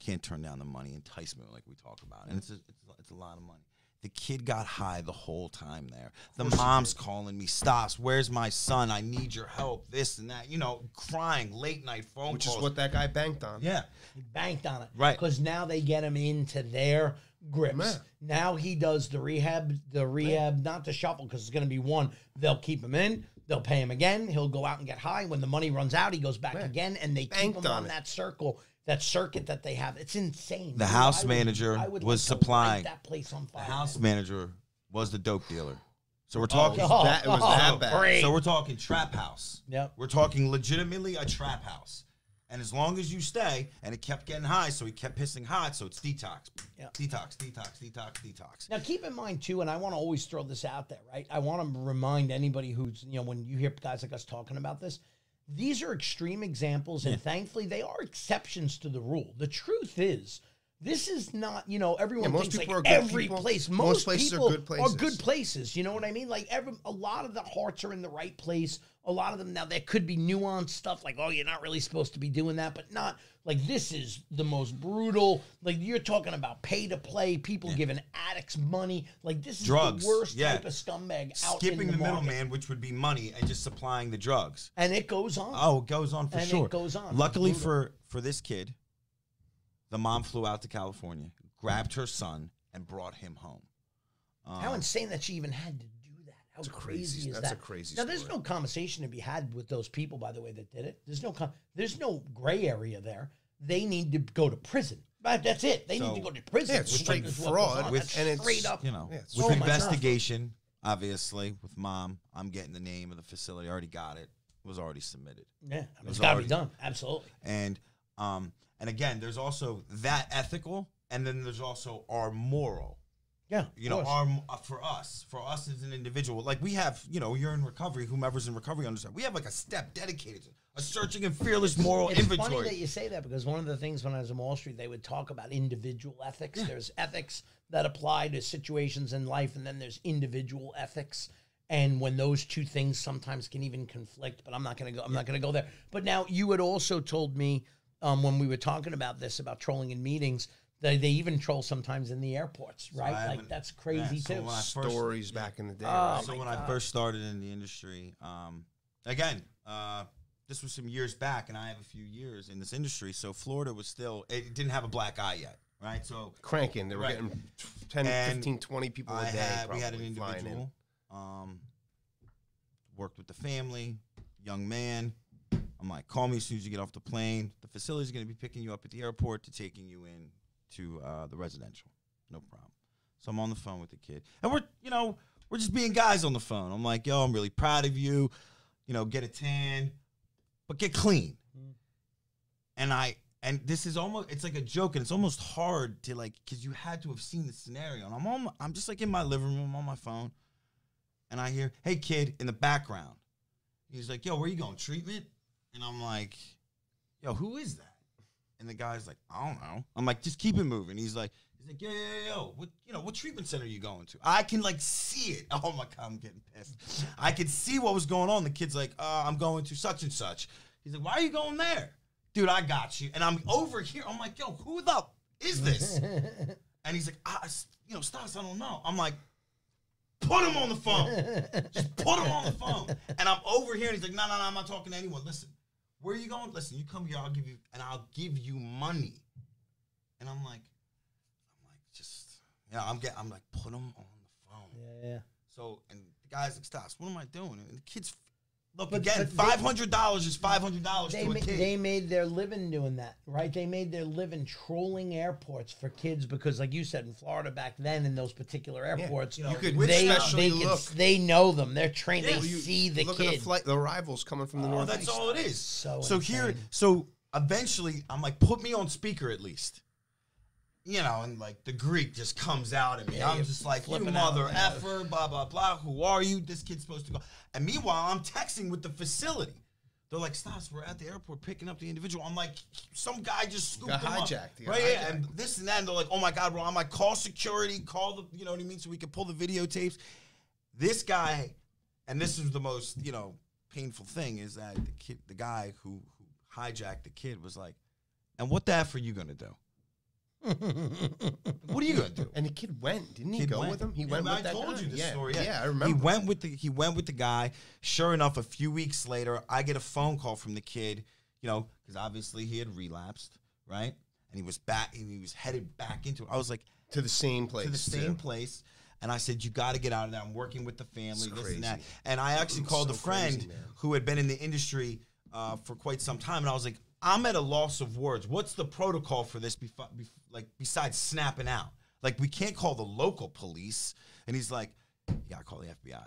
Speaker 1: Can't turn down the money, enticement like we talk about, and it's a, it's, a, it's a lot of money. The kid got high the whole time there. The mom's calling me, Stas, where's my son? I need your help. This and that, you know, crying, late night phone calls.
Speaker 3: Which
Speaker 1: calls.
Speaker 3: is what that guy banked on.
Speaker 1: yeah,
Speaker 2: He banked on it.
Speaker 1: Right.
Speaker 2: Because now they get him into their grips.
Speaker 3: Man.
Speaker 2: Now he does the rehab, the rehab, not the shuffle, because it's going to be one. They'll keep him in. They'll pay him again. He'll go out and get high. When the money runs out, he goes back
Speaker 3: Man.
Speaker 2: again, and they keep him
Speaker 3: on
Speaker 2: on
Speaker 3: it.
Speaker 2: that circle, that circuit that they have. It's insane.
Speaker 1: The
Speaker 2: Dude,
Speaker 1: house
Speaker 2: I would-
Speaker 1: manager
Speaker 2: I would
Speaker 1: was
Speaker 2: like
Speaker 1: supplying-
Speaker 2: that place on fire.
Speaker 1: the
Speaker 2: house
Speaker 1: manager was the dope dealer. So we're oh. talking.
Speaker 3: Oh, that- it was that bad.
Speaker 2: great.
Speaker 1: So we're talking trap house.
Speaker 2: Yep.
Speaker 1: We're talking legitimately a trap house. And as long as you stay, and it kept getting high, so he kept pissing hot, so it's detox.
Speaker 2: Yep.
Speaker 1: Detox, detox, detox, detox.
Speaker 2: Now, keep in mind too, and I want to always throw this out there, right? I want to remind anybody who's, you know, when you hear guys like us talking about this, these are extreme examples, and thankfully, they are exceptions to the rule. The truth is, this is not, you know, everyone
Speaker 3: Yeah, most
Speaker 2: thinks
Speaker 3: people
Speaker 2: like
Speaker 3: are good
Speaker 2: every
Speaker 3: people.
Speaker 2: place.
Speaker 3: Most
Speaker 2: Most,
Speaker 3: places are
Speaker 2: people
Speaker 3: good places.
Speaker 2: Are good places. You know what I mean? Like every, a lot of the hearts are in the right place. A lot of them now there could be nuanced stuff like, oh, you're not really supposed to be doing that, but not like this is the most brutal. Like you're talking about pay to play, people giving addicts money. Like this is
Speaker 1: Drugs,
Speaker 2: the worst
Speaker 1: yeah.
Speaker 2: type of scumbag out
Speaker 1: Skipping the,
Speaker 2: the,
Speaker 1: middleman, which would be money, and just supplying the drugs.
Speaker 2: and it goes on.
Speaker 1: Oh, it goes on for
Speaker 2: And it goes on.
Speaker 1: Luckily for for this kid, the mom flew out to California, grabbed her son, and brought him home.
Speaker 2: How insane that she even had to do that. How
Speaker 3: a
Speaker 2: crazy,
Speaker 3: crazy-
Speaker 2: is
Speaker 3: that's
Speaker 2: that?
Speaker 3: a crazy
Speaker 2: Now, there's no conversation to be had with those people, by the way, that did it. There's no, con- there's no gray area there. They need to go to prison. Right, that's it. They
Speaker 1: So-
Speaker 2: need to go to prison.
Speaker 3: Yeah, it's straight
Speaker 2: is
Speaker 3: fraud with-
Speaker 2: That's
Speaker 3: and it's-
Speaker 2: straight up.
Speaker 1: You know,
Speaker 3: Yeah,
Speaker 1: with
Speaker 2: Oh
Speaker 1: investigation, obviously, with mom, I'm getting the name of the facility. I already got it. It was already submitted.
Speaker 2: Yeah, I mean, it's got to
Speaker 1: already-
Speaker 2: be done. Absolutely.
Speaker 1: and um and again there's also that ethical and then there's also our moral
Speaker 2: Yeah,
Speaker 1: you know our uh, for us for us as an individual like we have you know you're in recovery whomever's in recovery understand we have like a step dedicated to a searching and fearless moral
Speaker 2: It's
Speaker 1: inventory
Speaker 2: funny that you say that because one of the things when I was in Wall Street, they would talk about individual ethics. There's ethics that apply to situations in life, and then there's individual ethics. And when those two things sometimes can even conflict, but I'm not going to go. I'm not going to go there. But now you had also told me um, when we were talking about this about trolling in meetings that they even troll sometimes in the airports, right?
Speaker 1: I
Speaker 2: Like
Speaker 1: haven't-
Speaker 2: that's crazy
Speaker 1: yeah, so
Speaker 2: too.
Speaker 1: when I first-
Speaker 3: Stories back in the day.
Speaker 2: Oh,
Speaker 3: right?
Speaker 1: so when
Speaker 2: God.
Speaker 1: I first started in the industry, um, again, uh, this was some years back, and I have a few years in this industry. So Florida was still it didn't have a black eye yet, right? So
Speaker 3: Cranking. They were
Speaker 1: Right.
Speaker 3: getting 10,
Speaker 1: And
Speaker 3: 15, 20 people a
Speaker 1: I
Speaker 3: day.
Speaker 1: had we had an
Speaker 3: probably in.
Speaker 1: individual, um, worked with the family, young man. I'm like, call me as soon as you get off the plane. The facility's going to be picking you up at the airport to taking you in to uh, the residential. No problem. So I'm on the phone with the kid, and we're you know we're just being guys on the phone. I'm like, yo, I'm really proud of you. You know, get a tan, but get clean. And I and this is almost it's like a joke, and it's almost hard to like because you had to have seen the scenario. And I'm on, my- I'm just like in my living room on my phone, and I hear, "Hey kid," in the background. He's like, "Yo, where you going? Treatment?" And I'm like, "Yo, who is that?" And the guy's like, "I don't know." I'm like, "Just keep it moving." He's like, "He's like, yo, yo, yo, yo, what, you know, what treatment center are you going to?" I can like see it. Oh my god, I'm getting pissed. I could see what was going on. The kid's like, uh, "I'm going to such and such." He's like, "Why are you going there?" Dude, I got you. And I'm over here. I'm like, "Yo, who the is this?" And he's like, s- you know, Stas, I don't know. I'm like, put him on the phone. Just put him on the phone. And I'm over here, and he's like, no, no, no, I'm not talking to anyone. Listen, where are you going? Listen, you come here, I'll give you, and I'll give you money. And I'm like, I'm like, just, yeah, I'm getting, I'm like, put him on the phone.
Speaker 2: Yeah. Yeah.
Speaker 1: So, and the guy's like, Stas, what am I doing? And the kid's, look,
Speaker 2: But-
Speaker 1: again, $500 is $500
Speaker 2: They,
Speaker 1: to a
Speaker 2: ma-
Speaker 1: kid.
Speaker 2: they made their living doing that, right? They made their living trolling airports for kids because, like you said, in Florida back then, in those particular airports,
Speaker 1: you know,
Speaker 3: You could
Speaker 2: they, they, s- they know them. They're trained.
Speaker 1: Yeah,
Speaker 2: they
Speaker 1: well, you
Speaker 2: see the
Speaker 3: look at the flight, the arrivals coming from the
Speaker 1: Oh,
Speaker 3: northeast.
Speaker 1: that's all it is.
Speaker 2: So
Speaker 1: So, here, so eventually, I'm like, put me on speaker at least. You know, and like the Greek just comes out at me.
Speaker 2: Yeah,
Speaker 1: I'm just like, you
Speaker 2: flipping out,
Speaker 1: mother effer, blah blah blah. Who are you? This kid's supposed to go. And meanwhile, I'm texting with the facility. They're like, Stas, we're at the airport picking up the individual. I'm like, some guy just scooped
Speaker 3: Got
Speaker 1: him up.
Speaker 3: hijacked, got
Speaker 1: Right, yeah, and this and that. And they're like, oh my God, bro. I'm like, call security, call the, you know what I mean? So we can pull the videotapes. This guy, and this is the most, you know, painful thing is that the kid, the guy who, who hijacked the kid was like, and what the F are you going to do? What are you to do?
Speaker 3: And the kid went, didn't he
Speaker 1: Kid
Speaker 3: go
Speaker 1: went.
Speaker 3: with him? He
Speaker 1: Yeah,
Speaker 3: went with
Speaker 1: I
Speaker 3: that
Speaker 1: told
Speaker 3: guy?
Speaker 1: you this
Speaker 3: yeah.
Speaker 1: story.
Speaker 3: Yeah, I remember.
Speaker 1: He went with the he went with the guy. Sure enough, a few weeks later, I get a phone call from the kid. You know, because obviously he had relapsed, right? And he was back. And he was headed back into. it. I was like
Speaker 3: to the same place.
Speaker 1: to the
Speaker 3: too.
Speaker 1: same place. And I said, "You got to get out of there. I'm working with the family,
Speaker 3: It's
Speaker 1: this and that." And I actually
Speaker 3: It's
Speaker 1: called
Speaker 3: so
Speaker 1: a friend
Speaker 3: crazy,
Speaker 1: who had been in the industry uh, for quite some time, and I was like, "I'm at a loss of words. What's the protocol for this? Bef- bef- like besides snapping out, like we can't call the local police." And he's like, "You got to call the FBI.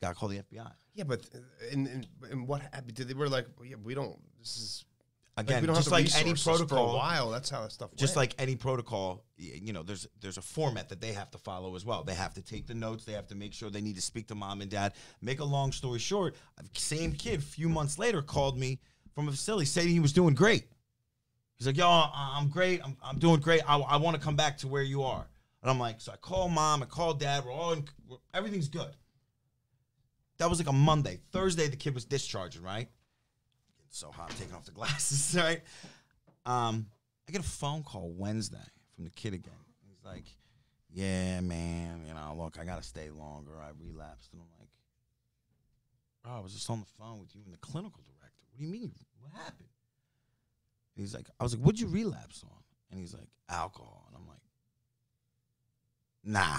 Speaker 1: Got to call the FBI."
Speaker 3: Yeah, but uh, and, and, and what happened? Did they were like, well, yeah, we don't. This is like,
Speaker 1: Again,
Speaker 3: we don't
Speaker 1: just
Speaker 3: have
Speaker 1: like any protocol,
Speaker 3: for a while. That's how that stuff. Works.
Speaker 1: Just
Speaker 3: went.
Speaker 1: like any protocol, you know, there's there's a format that they have to follow as well. They have to take the notes. They have to make sure they need to speak to mom and dad. Make a long story short, same kid, a few months later, called me from a facility saying he was doing great. He's like, "Yo, I'm great. I'm, I'm doing great. I, I want to come back to where you are." And I'm like, so I call mom, I call dad. We're all in, we're, everything's good. That was like a Monday. Thursday, the kid was discharging, right? Getting so hot, I'm taking off the glasses, right? Um, I get a phone call Wednesday from the kid again. He's like, "Yeah, man, you know, look, I gotta stay longer. I relapsed." And I'm like, "Bro, I was just on the phone with you in the clinical do you mean? What happened?" And he's like, "I was like, what'd you relapse on?" And he's like, "Alcohol." And I'm like, "Nah,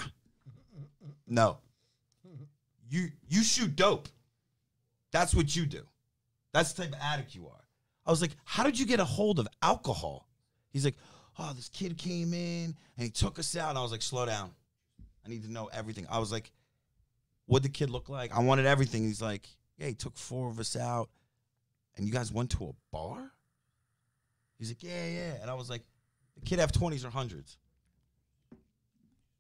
Speaker 1: no. You you shoot dope. That's what you do. That's the type of addict you are." I was like, how did you get a hold of alcohol? He's like, oh, this kid came in and he took us out. I was like, slow down. I need to know everything. I was like, what'd the kid look like? I wanted everything. He's like, yeah, he took four of us out and you guys went to a bar? He's like, yeah, yeah. And I was like, the kid have 20s or 100s.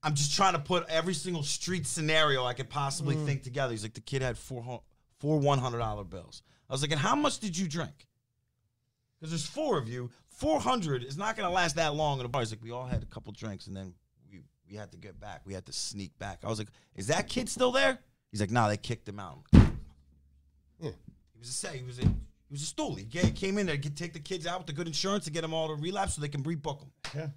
Speaker 1: I'm just trying to put every single street scenario I could possibly mm. think together. He's like, the kid had four, four $100 bills. I was like, and how much did you drink? Because there's four of you. 400 is not going to last that long in a bar. He's like, we all had a couple drinks and then we, we had to get back. We had to sneak back. I was like, is that kid still there? He's like, nah, they kicked him out.
Speaker 3: Yeah.
Speaker 1: He was a say, he was a, he was a stool. He came in there to take the kids out with the good insurance to get them all to relapse so they can rebook them.
Speaker 2: Yeah.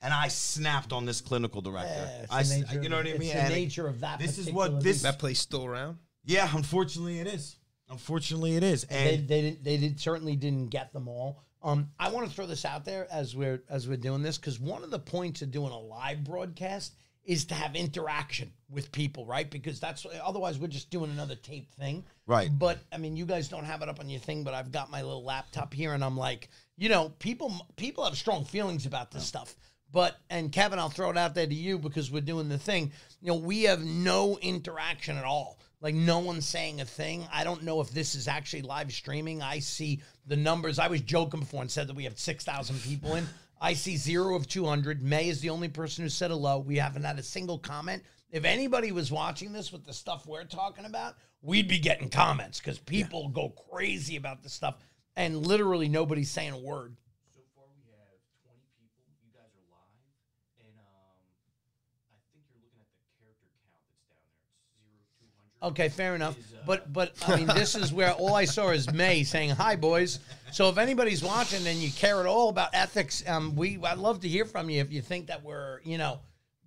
Speaker 1: And I snapped on this clinical director.
Speaker 2: Yeah, it's
Speaker 1: I,
Speaker 2: the
Speaker 1: s-
Speaker 2: nature
Speaker 1: you know
Speaker 2: of-
Speaker 1: what I
Speaker 2: it's
Speaker 1: mean?
Speaker 2: the
Speaker 1: And it-
Speaker 2: nature of that
Speaker 1: This is what this.
Speaker 3: that place still around.
Speaker 1: Yeah, unfortunately, it is. Unfortunately, it is.
Speaker 2: they,
Speaker 1: And
Speaker 2: they didn't they did certainly didn't get them all. Um, I want to throw this out there as we're as we're doing this because one of the points of doing a live broadcast is to have interaction with people, right? Because that's otherwise we're just doing another tape thing,
Speaker 1: Right.
Speaker 2: But I mean, you guys don't have it up on your thing, but I've got my little laptop here, and I'm like, you know, people people have strong feelings about this stuff. But and Kevin, I'll throw it out there to you because we're doing the thing. You know, we have no interaction at all. Like no one's saying a thing. I don't know if this is actually live streaming. I see the numbers. I was joking before and said that we have six thousand people in. I see zero of two hundred. May is the only person who said hello. We haven't had a single comment. If anybody was watching this with the stuff we're talking about, we'd be getting comments because people go crazy about this stuff, and literally nobody's saying a word.
Speaker 4: So far, we have 20 people. You guys are live, and um, I think you're looking at the character count that's down there. It's zero two hundred.
Speaker 2: Okay, fair enough.
Speaker 4: Is, uh,
Speaker 2: But but I mean, this is where all I saw is May saying hi, boys. So if anybody's watching and you care at all about ethics, um, we I'd love to hear from you if you think that we're you know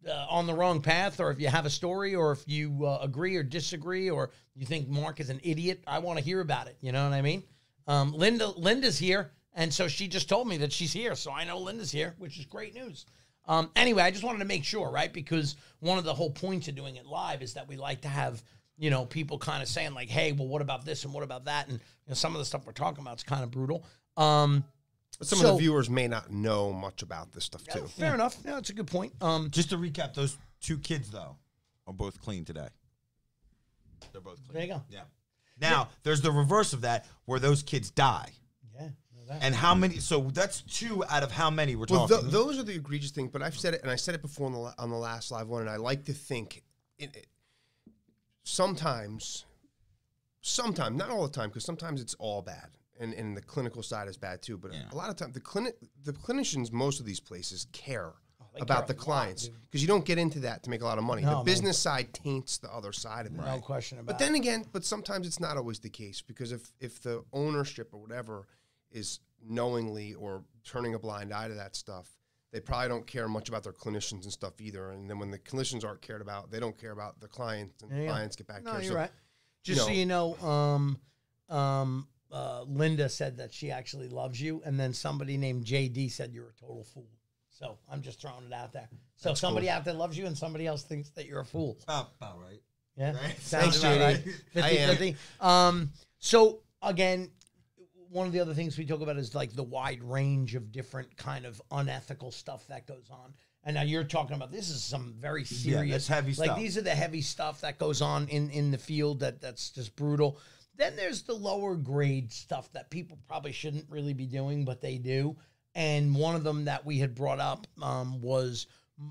Speaker 2: uh, on the wrong path, or if you have a story, or if you uh, agree or disagree, or you think Mark is an idiot. I want to hear about it. You know what I mean? Um, Linda Linda's here, and so she just told me that she's here, so I know Linda's here, which is great news. Um, anyway, I just wanted to make sure, right? Because one of the whole points of doing it live is that we like to have, you know, people kind of saying like, "Hey, well, what about this and what about that?" And you know, some of the stuff we're talking about is kind of brutal. Um,
Speaker 3: But some
Speaker 2: So-
Speaker 3: of the viewers may not know much about this stuff too.
Speaker 2: fair enough. Yeah, that's a good point. Um,
Speaker 1: just to recap, those two kids though are both clean today. They're both clean.
Speaker 2: There you go.
Speaker 1: Yeah. Now there's the reverse of that, where those kids die.
Speaker 2: yeah.
Speaker 1: And how many? So that's two out of how many we're
Speaker 3: Well,
Speaker 1: talking.
Speaker 3: th- those are the egregious things. But I've said it, and I said it before on the on the last live one, and I like to think, it, it, sometimes, sometimes not all the time, because sometimes it's all bad, and and the clinical side is bad too. But
Speaker 1: Yeah.
Speaker 3: a lot of time, the clinic, the clinicians, most of these places care.
Speaker 2: Oh, they
Speaker 3: about the clients because you don't get into that to make a lot of money.
Speaker 2: No,
Speaker 3: the
Speaker 2: man.
Speaker 3: business side taints the other side of it.
Speaker 2: no question about.
Speaker 3: But then again, but sometimes it's not always the case because if if the ownership or whatever is knowingly or turning a blind eye to that stuff, they probably don't care much about their clinicians and stuff either. And then when the clinicians aren't cared about, they don't care about the clients, and
Speaker 2: Yeah,
Speaker 3: the clients get back
Speaker 2: it. no,
Speaker 3: care.
Speaker 2: you're
Speaker 3: So,
Speaker 2: right. Just so
Speaker 3: know-
Speaker 2: you know, um, um, uh, Linda said that she actually loves you, and then somebody named JD said you're a total fool. So I'm just throwing it out there. So somebody out there loves you, and somebody else thinks that you're a fool.
Speaker 1: about, about right.
Speaker 2: Yeah,
Speaker 1: Right?
Speaker 2: sounds
Speaker 3: Thanks,
Speaker 2: about
Speaker 3: JD.
Speaker 2: right. 50,
Speaker 3: I am.
Speaker 2: 50. Um, so again, one of the other things we talk about is like the wide range of different kind of unethical stuff that goes on. And now you're talking about this is some very serious,
Speaker 1: that's heavy stuff.
Speaker 2: like
Speaker 1: stuff.
Speaker 2: these are the heavy stuff that goes on in in the field that that's just brutal. Then there's the lower grade stuff that people probably shouldn't really be doing, but they do. And one of them that we had brought up um, was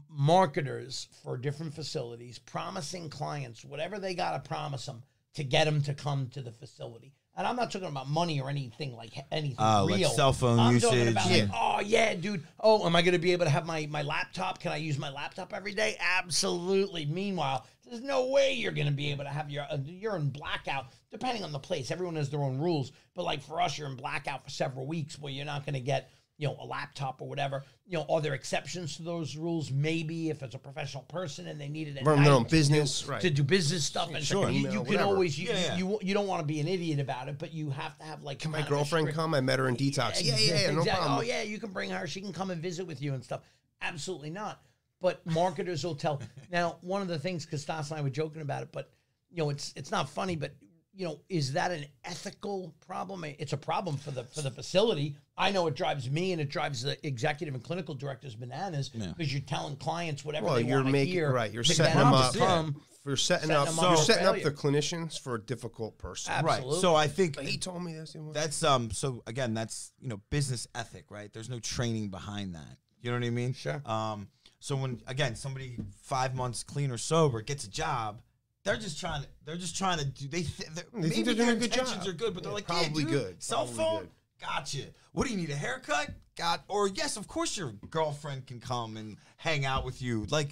Speaker 2: marketers for different facilities promising clients whatever they got to promise them to get them to come to the facility. And I'm not talking about money or anything like anything
Speaker 1: Oh, like
Speaker 2: real.
Speaker 1: cell phone
Speaker 2: I'm talking
Speaker 1: usage.
Speaker 2: about like, oh yeah, dude. Oh, am I going to be able to have my my laptop? Can I use my laptop every day? Absolutely. Meanwhile, there's no way you're going to be able to have your uh, you're in blackout. Depending on the place, everyone has their own rules. But like for us, you're in blackout for several weeks where you're not going to get you know a laptop or whatever. You know, are there exceptions to those rules? Maybe if it's a professional person and they need it at
Speaker 3: Run their
Speaker 2: night
Speaker 3: own
Speaker 2: to
Speaker 3: business,
Speaker 2: do,
Speaker 3: right.
Speaker 2: to do business stuff. And
Speaker 3: Sure.
Speaker 2: you,
Speaker 3: Email,
Speaker 2: you can
Speaker 3: whatever.
Speaker 2: always you,
Speaker 1: Yeah, yeah.
Speaker 2: you you don't want to be an idiot about it, but you have to have like
Speaker 3: Can my
Speaker 2: kind of a
Speaker 3: girlfriend come? I met her in detox. Yeah, yeah, yeah, no
Speaker 2: Exactly.
Speaker 3: problem.
Speaker 2: Oh yeah, you can bring her. She can come and visit with you and stuff. Absolutely not. But marketers will tell. Now, one of the things, because Stas and I were joking about it, but you know, it's it's not funny, but you know, is that an ethical problem? It's a problem for the for the facility. I know it drives me and it drives the executive and clinical directors bananas because you're telling clients whatever
Speaker 3: Well,
Speaker 2: they
Speaker 3: you're
Speaker 2: want to
Speaker 3: making
Speaker 2: hear.
Speaker 3: right. You're
Speaker 2: to
Speaker 3: setting them
Speaker 2: to
Speaker 3: up.
Speaker 2: come.
Speaker 3: You're setting,
Speaker 2: Setting
Speaker 3: up.
Speaker 2: them
Speaker 1: up
Speaker 3: you're
Speaker 1: for
Speaker 3: setting up the clinicians for a difficult person.
Speaker 2: Absolutely.
Speaker 1: Right. So I think
Speaker 3: He told me this.
Speaker 1: that's um. So again, that's you know business ethic, right? There's no training behind that. You know what I mean?
Speaker 2: Sure.
Speaker 1: Um. So when again somebody five months clean or sober gets a job, they're just trying to they're just trying to do they th- they're,
Speaker 3: They think
Speaker 1: maybe
Speaker 3: they're doing
Speaker 1: their
Speaker 3: a good
Speaker 1: intentions
Speaker 3: job.
Speaker 1: are good, but they're
Speaker 3: Yeah,
Speaker 1: like
Speaker 3: probably
Speaker 1: yeah, dude,
Speaker 3: good,
Speaker 1: Cell
Speaker 3: probably
Speaker 1: phone.
Speaker 3: good.
Speaker 1: Gotcha. What do you need a haircut? Got or yes, of course your girlfriend can come and hang out with you. Like,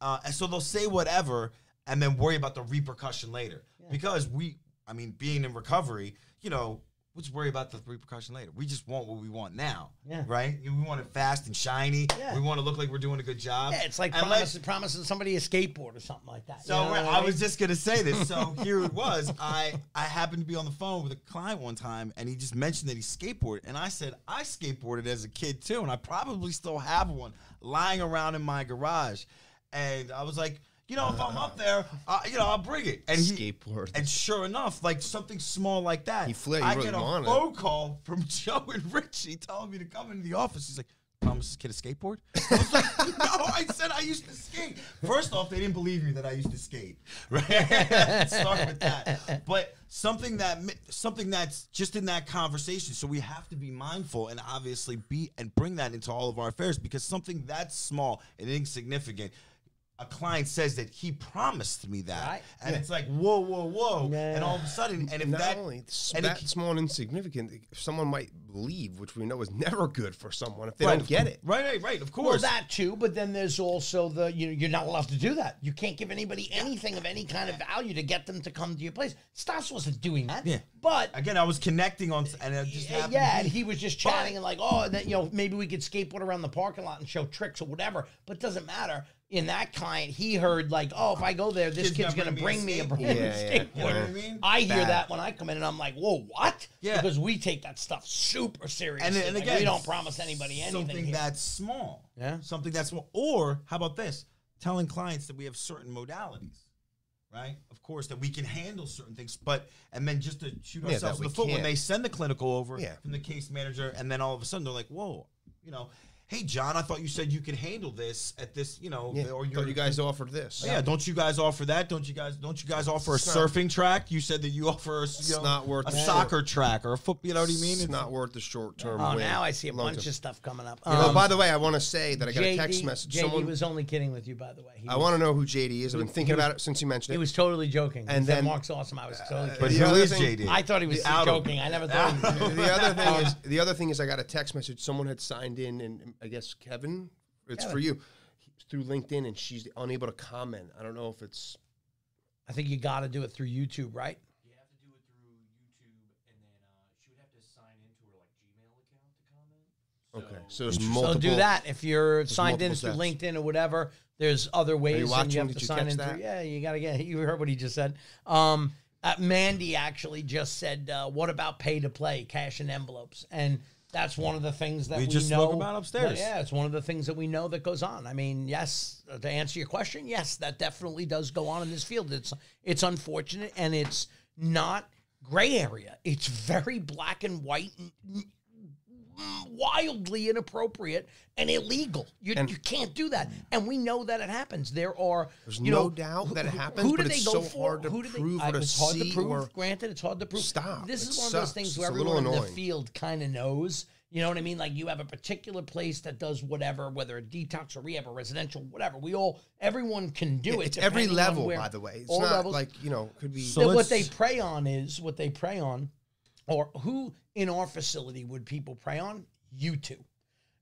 Speaker 1: uh, and so they'll say whatever and then worry about the repercussion later because we, I mean, being in recovery, you know, let's worry about the repercussion later. We just want what we want now.
Speaker 2: Yeah.
Speaker 1: Right? We want it fast and shiny.
Speaker 2: Yeah.
Speaker 1: We want to look like we're doing a good job.
Speaker 2: Yeah, it's like
Speaker 1: And
Speaker 2: promising, promising somebody a skateboard or something like that.
Speaker 1: So
Speaker 2: You know
Speaker 1: I
Speaker 2: mean?
Speaker 1: was just gonna say this. So here it was. I I happened to be on the phone with a client one time, and he just mentioned that he skateboarded, and I said I skateboarded as a kid too, and I probably still have one lying around in my garage, and I was like. You know, if I'm up there, uh, you know, I'll bring it. And he,
Speaker 3: Skateboard.
Speaker 1: And sure enough, like something small like that,
Speaker 3: He flared- he
Speaker 1: I
Speaker 3: really
Speaker 1: get a
Speaker 3: wanted
Speaker 1: phone call from Joe and Richie telling me to come into the office. He's like, "Promise this kid a skateboard?" I was like, "No, I said I used to skate." First off, they didn't believe me that I used to skate. Right? Start with that. But something that mi- something that's just in that conversation. So we have to be mindful and obviously be and bring that into all of our affairs because something that's small and insignificant. A client says that he promised me that,
Speaker 2: Right.
Speaker 1: and it's like whoa, whoa, whoa,
Speaker 2: Yeah.
Speaker 1: and all of a sudden, and if
Speaker 3: Not
Speaker 1: that
Speaker 3: only
Speaker 1: and
Speaker 3: that
Speaker 1: it-
Speaker 3: small and insignificant, someone might leave, which we know is never good for someone if they
Speaker 1: Right,
Speaker 3: don't get it.
Speaker 1: Right, right, right. Of
Speaker 2: Well,
Speaker 1: course.
Speaker 2: that too, but then there's also the you know you're not allowed to do that. You can't give anybody anything of any kind of value to get them to come to your place. Stas wasn't doing that.
Speaker 1: Yeah.
Speaker 2: but
Speaker 1: Again, I was connecting on, and it just happened.
Speaker 2: yeah, and he was just chatting and like, oh, and then you know maybe we could skateboard around the parking lot and show tricks or whatever. But it doesn't matter. In that client, he heard like, oh, if I go there, this
Speaker 1: Kid's
Speaker 2: kid's
Speaker 1: gonna
Speaker 2: gonna
Speaker 1: bring
Speaker 2: bring
Speaker 1: me
Speaker 2: me
Speaker 1: a
Speaker 2: a
Speaker 1: skateboard.
Speaker 2: brand new
Speaker 3: Yeah, yeah.
Speaker 2: skateboard.
Speaker 1: You know what I mean?
Speaker 2: I hear
Speaker 3: Bad.
Speaker 2: that when I come in, and I'm like, whoa, what?
Speaker 1: Yeah.
Speaker 2: because we take that stuff super seriously.
Speaker 1: and, and
Speaker 2: Like,
Speaker 1: again,
Speaker 2: we don't promise anybody anything.
Speaker 1: Something
Speaker 2: here.
Speaker 1: that's small.
Speaker 2: Yeah.
Speaker 1: Something that's small. Or how about this? Telling clients that we have certain modalities, right? Of course, that we can handle certain things, but and then just to shoot
Speaker 3: Yeah,
Speaker 1: ourselves
Speaker 3: that
Speaker 1: in the foot when
Speaker 3: can't.
Speaker 1: they send the clinical over
Speaker 3: Yeah.
Speaker 1: from the case manager, and then all of a sudden they're like, "Whoa, you know." Hey John, I thought you said you could handle this at this, you know,
Speaker 3: Yeah.
Speaker 1: or you're
Speaker 3: you guys offered this.
Speaker 1: Yeah, don't you guys offer that? Don't you guys? Don't you guys offer a
Speaker 3: It's not-
Speaker 1: surfing track? You said that you offer a, you know,
Speaker 3: not worth
Speaker 1: a
Speaker 3: the
Speaker 1: soccer track or a football. You know what I mean?
Speaker 3: It's not worth the short term.
Speaker 2: Oh,
Speaker 3: win.
Speaker 2: now I see a
Speaker 3: Long
Speaker 2: bunch
Speaker 3: term.
Speaker 2: of stuff coming up.
Speaker 3: Oh,
Speaker 2: Um,
Speaker 3: by the way, I want to say that I got a text
Speaker 2: JD
Speaker 3: message.
Speaker 2: JD
Speaker 3: Someone,
Speaker 2: was only kidding with you, by the way. He
Speaker 3: I want to know who JD is. I've been thinking
Speaker 2: was-
Speaker 3: about it since you mentioned it.
Speaker 2: He
Speaker 3: it.
Speaker 2: was totally joking.
Speaker 3: And
Speaker 2: And then
Speaker 3: then-
Speaker 2: Mark's awesome. I was totally
Speaker 1: But
Speaker 2: kidding.
Speaker 3: the
Speaker 1: who
Speaker 3: other
Speaker 1: is
Speaker 3: thing-
Speaker 1: JD?
Speaker 2: I thought he was joking. I never thought.
Speaker 3: The other thing is the other thing is I got a text message. Someone had signed in, and I guess Kevin, it's for
Speaker 2: Kevin.
Speaker 3: you, through LinkedIn, and she's unable to comment. I don't know if it's
Speaker 2: I think you got to do it through YouTube, right?
Speaker 4: You have to do it through YouTube, and then uh, she would have to sign into her like Gmail account to comment.
Speaker 3: okay. So there's multiple.
Speaker 2: So do that if you're signed in through. LinkedIn or whatever. There's other ways, and
Speaker 3: watching?
Speaker 2: you have
Speaker 3: Did
Speaker 2: to
Speaker 3: you
Speaker 2: sign in
Speaker 3: that?
Speaker 2: through. Yeah, you got to get. You heard what he just said. Um, uh, Mandy actually just said, uh, "What about pay to play, cash and envelopes?" And that's one of the things that
Speaker 1: We
Speaker 2: we,
Speaker 1: just
Speaker 2: know
Speaker 1: spoke about upstairs.
Speaker 2: Yeah, it's one of the things that we know that goes on. I mean, yes, uh, to answer your question, yes, that definitely does go on in this field. It's it's unfortunate and it's not gray area. It's very black and white. And, wildly inappropriate and illegal. You,
Speaker 3: And-
Speaker 2: you can't do that. And we know that it happens. There are
Speaker 3: There's
Speaker 2: you
Speaker 3: no
Speaker 2: know,
Speaker 3: doubt
Speaker 2: who-
Speaker 3: that it happens,
Speaker 2: Who do
Speaker 3: but
Speaker 2: they
Speaker 3: it's
Speaker 2: go
Speaker 3: so
Speaker 2: for?
Speaker 3: hard to
Speaker 2: who do they,
Speaker 3: prove
Speaker 2: I- it's hard to prove.
Speaker 3: or
Speaker 2: Granted, it's hard to prove.
Speaker 3: stop.
Speaker 2: This
Speaker 3: It
Speaker 2: is one of those things
Speaker 3: It's
Speaker 2: where
Speaker 3: a
Speaker 2: everyone in the field kind of knows. You know what I mean? Like you have a particular place that does whatever, whether a detox or rehab or residential, whatever. We all, everyone can do it.
Speaker 3: It's every level,
Speaker 2: where-
Speaker 3: by the way. It's
Speaker 2: all
Speaker 3: not
Speaker 2: levels.
Speaker 3: like you know could be.
Speaker 1: So
Speaker 2: That what they prey on is what they prey on, or who in our facility would people prey on? You two.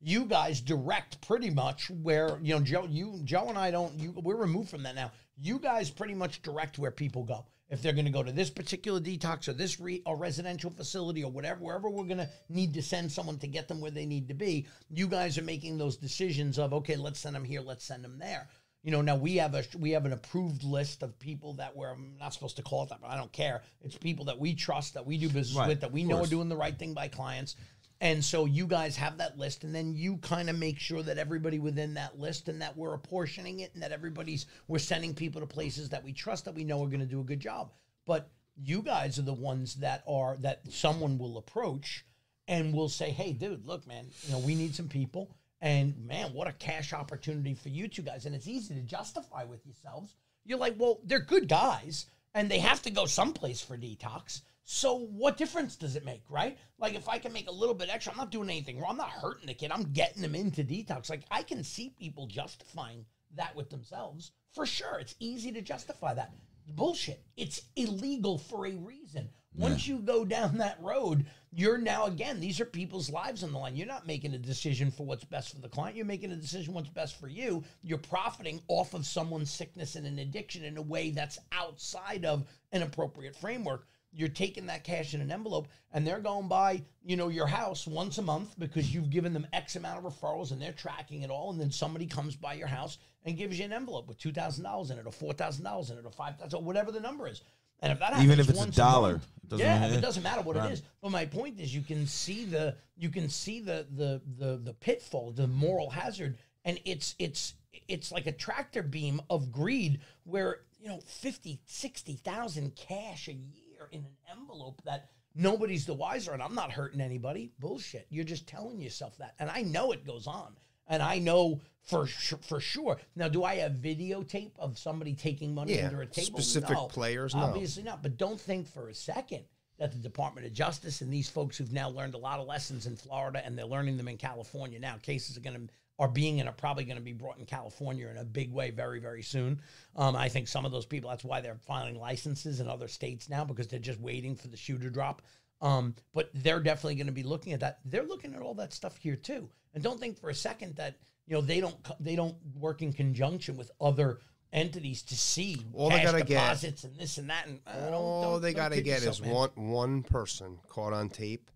Speaker 2: You guys direct pretty much where you know Joe. You Joe and I don't. You we're removed from that now. You guys pretty much direct where people go. If they're going to go to this particular detox or this re, or residential facility or whatever, wherever we're going to need to send someone to get them where they need to be, you guys are making those decisions of okay, let's send them here, let's send them there. You know, now we have a we have an approved list of people that we're I'm not supposed to call it that, but I don't care. It's people that we trust, that we do business
Speaker 1: Right,
Speaker 2: with, that we know are doing the right thing by clients. And so you guys have that list, and then you kind of make sure that everybody within that list and that we're apportioning it and that everybody's we're sending people to places that we trust that we know are going to do a good job. But you guys are the ones that are that someone will approach and will say, "Hey, dude, look, man, you know, we need some people." And man, what a cash opportunity for you two guys. And it's easy to justify with yourselves. You're like, well, they're good guys and they have to go someplace for detox. So what difference does it make, right? Like if I can make a little bit extra, I'm not doing anything wrong. I'm not hurting the kid. I'm getting them into detox. Like I can see people justifying that with themselves for sure. It's easy to justify that. Bullshit. It's illegal for a reason. Once you go down that road, you're now again, these are people's lives on the line. You're not making a decision for what's best for the client. You're making a decision what's best for you. You're profiting off of someone's sickness and an addiction in a way that's outside of an appropriate framework. you're taking that cash in an envelope and they're going by, you know, your house once a month because you've given them X amount of referrals and they're tracking it all. And then somebody comes by your house and gives you an envelope with two thousand dollars in it or four thousand dollars in it or five thousand or whatever the number is. And if that happens
Speaker 1: Even if it's a dollar,
Speaker 2: month-
Speaker 1: it doesn't
Speaker 2: yeah,
Speaker 1: matter.
Speaker 2: it doesn't matter what
Speaker 1: Right.
Speaker 2: it is. But my point is, you can see the you can see the the the the pitfall, the moral hazard, and it's it's it's like a tractor beam of greed where you know 50 60,000 cash a year in an envelope that nobody's the wiser and I'm not hurting anybody bullshit you're just telling yourself that and I know it goes on and I know for sure, for sure now do I have videotape of somebody taking money
Speaker 3: Yeah,
Speaker 2: under a table
Speaker 3: specific
Speaker 2: No,
Speaker 3: players, no.
Speaker 2: obviously not but don't think for a second that the Department of Justice and these folks who've now learned a lot of lessons in Florida and they're learning them in California now. Cases are going to are being and are probably going to be brought in California in a big way very very soon. Um, I think some of those people that's why they're filing licenses in other states now because they're just waiting for the shoe to drop. Um, but they're definitely going to be looking at that. They're looking at all that stuff here too. And don't think for a second that you know they don't they don't work in conjunction with other entities to see
Speaker 3: All they gotta get-
Speaker 2: deposits and this and that. And uh, don't- don't-
Speaker 3: they got to get
Speaker 2: yourself,
Speaker 3: is
Speaker 2: man.
Speaker 3: one one person caught on tape,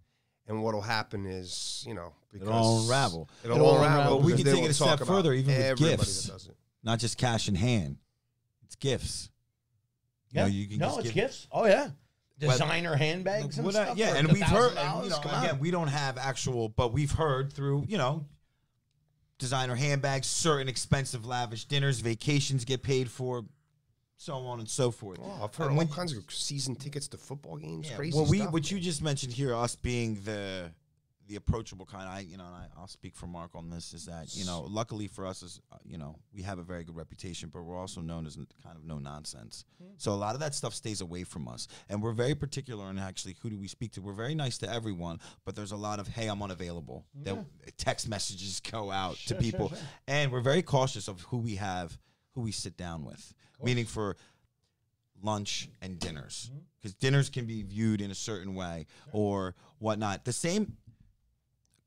Speaker 3: and what'll happen is you know because
Speaker 1: all unravel.
Speaker 3: It'll,
Speaker 2: It'll
Speaker 3: all
Speaker 2: unravel.
Speaker 3: unravel.
Speaker 1: But we can take it a step further, even with gifts.
Speaker 3: That does it.
Speaker 1: Not just cash in hand. It's gifts. You
Speaker 2: Yeah.
Speaker 1: know, you can
Speaker 2: no,
Speaker 1: just
Speaker 2: it's
Speaker 1: give-
Speaker 2: gifts. Oh yeah, designer handbags and
Speaker 1: What I-
Speaker 2: stuff.
Speaker 1: yeah, and we've heard, and, you know, again, we don't have actual, but we've heard through, you know, designer handbags, certain expensive lavish dinners, vacations get paid for, so on and so forth.
Speaker 3: Oh, I've heard
Speaker 1: And
Speaker 3: all
Speaker 1: when-
Speaker 3: kinds of season tickets to football games.
Speaker 1: Yeah,
Speaker 3: Crazy
Speaker 1: well, we
Speaker 3: stuff.
Speaker 1: what you just mentioned here, us being the the approachable kind. I you know, and I, I'll speak for Mark on this. Is that you know, luckily for us, is uh, you know, we have a very good reputation, but we're also known as kind of no nonsense. Hmm. So a lot of that stuff stays away from us, and we're very particular on actually who do we speak to. We're very nice to everyone, but there's a lot of hey, I'm unavailable. Hmm. That text messages go out to people, and we're very cautious of who we have, who we sit down with. Meaning for lunch and dinners hmm. because dinners can be viewed in a certain way or whatnot. The same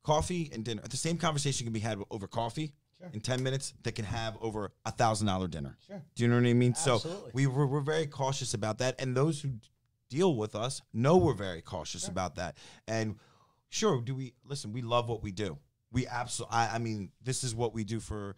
Speaker 1: coffee and dinner, the same conversation can be had over coffee in 10 minutes that can have over a thousand dollar dinner.
Speaker 2: Sure.
Speaker 1: Do you know what I mean?
Speaker 2: Absolutely.
Speaker 1: So we we're, we're very cautious about that. And those who deal with us know we're very cautious about that. And sure, do we listen? We love what we do. We absolutely, I, I mean, this is what we do for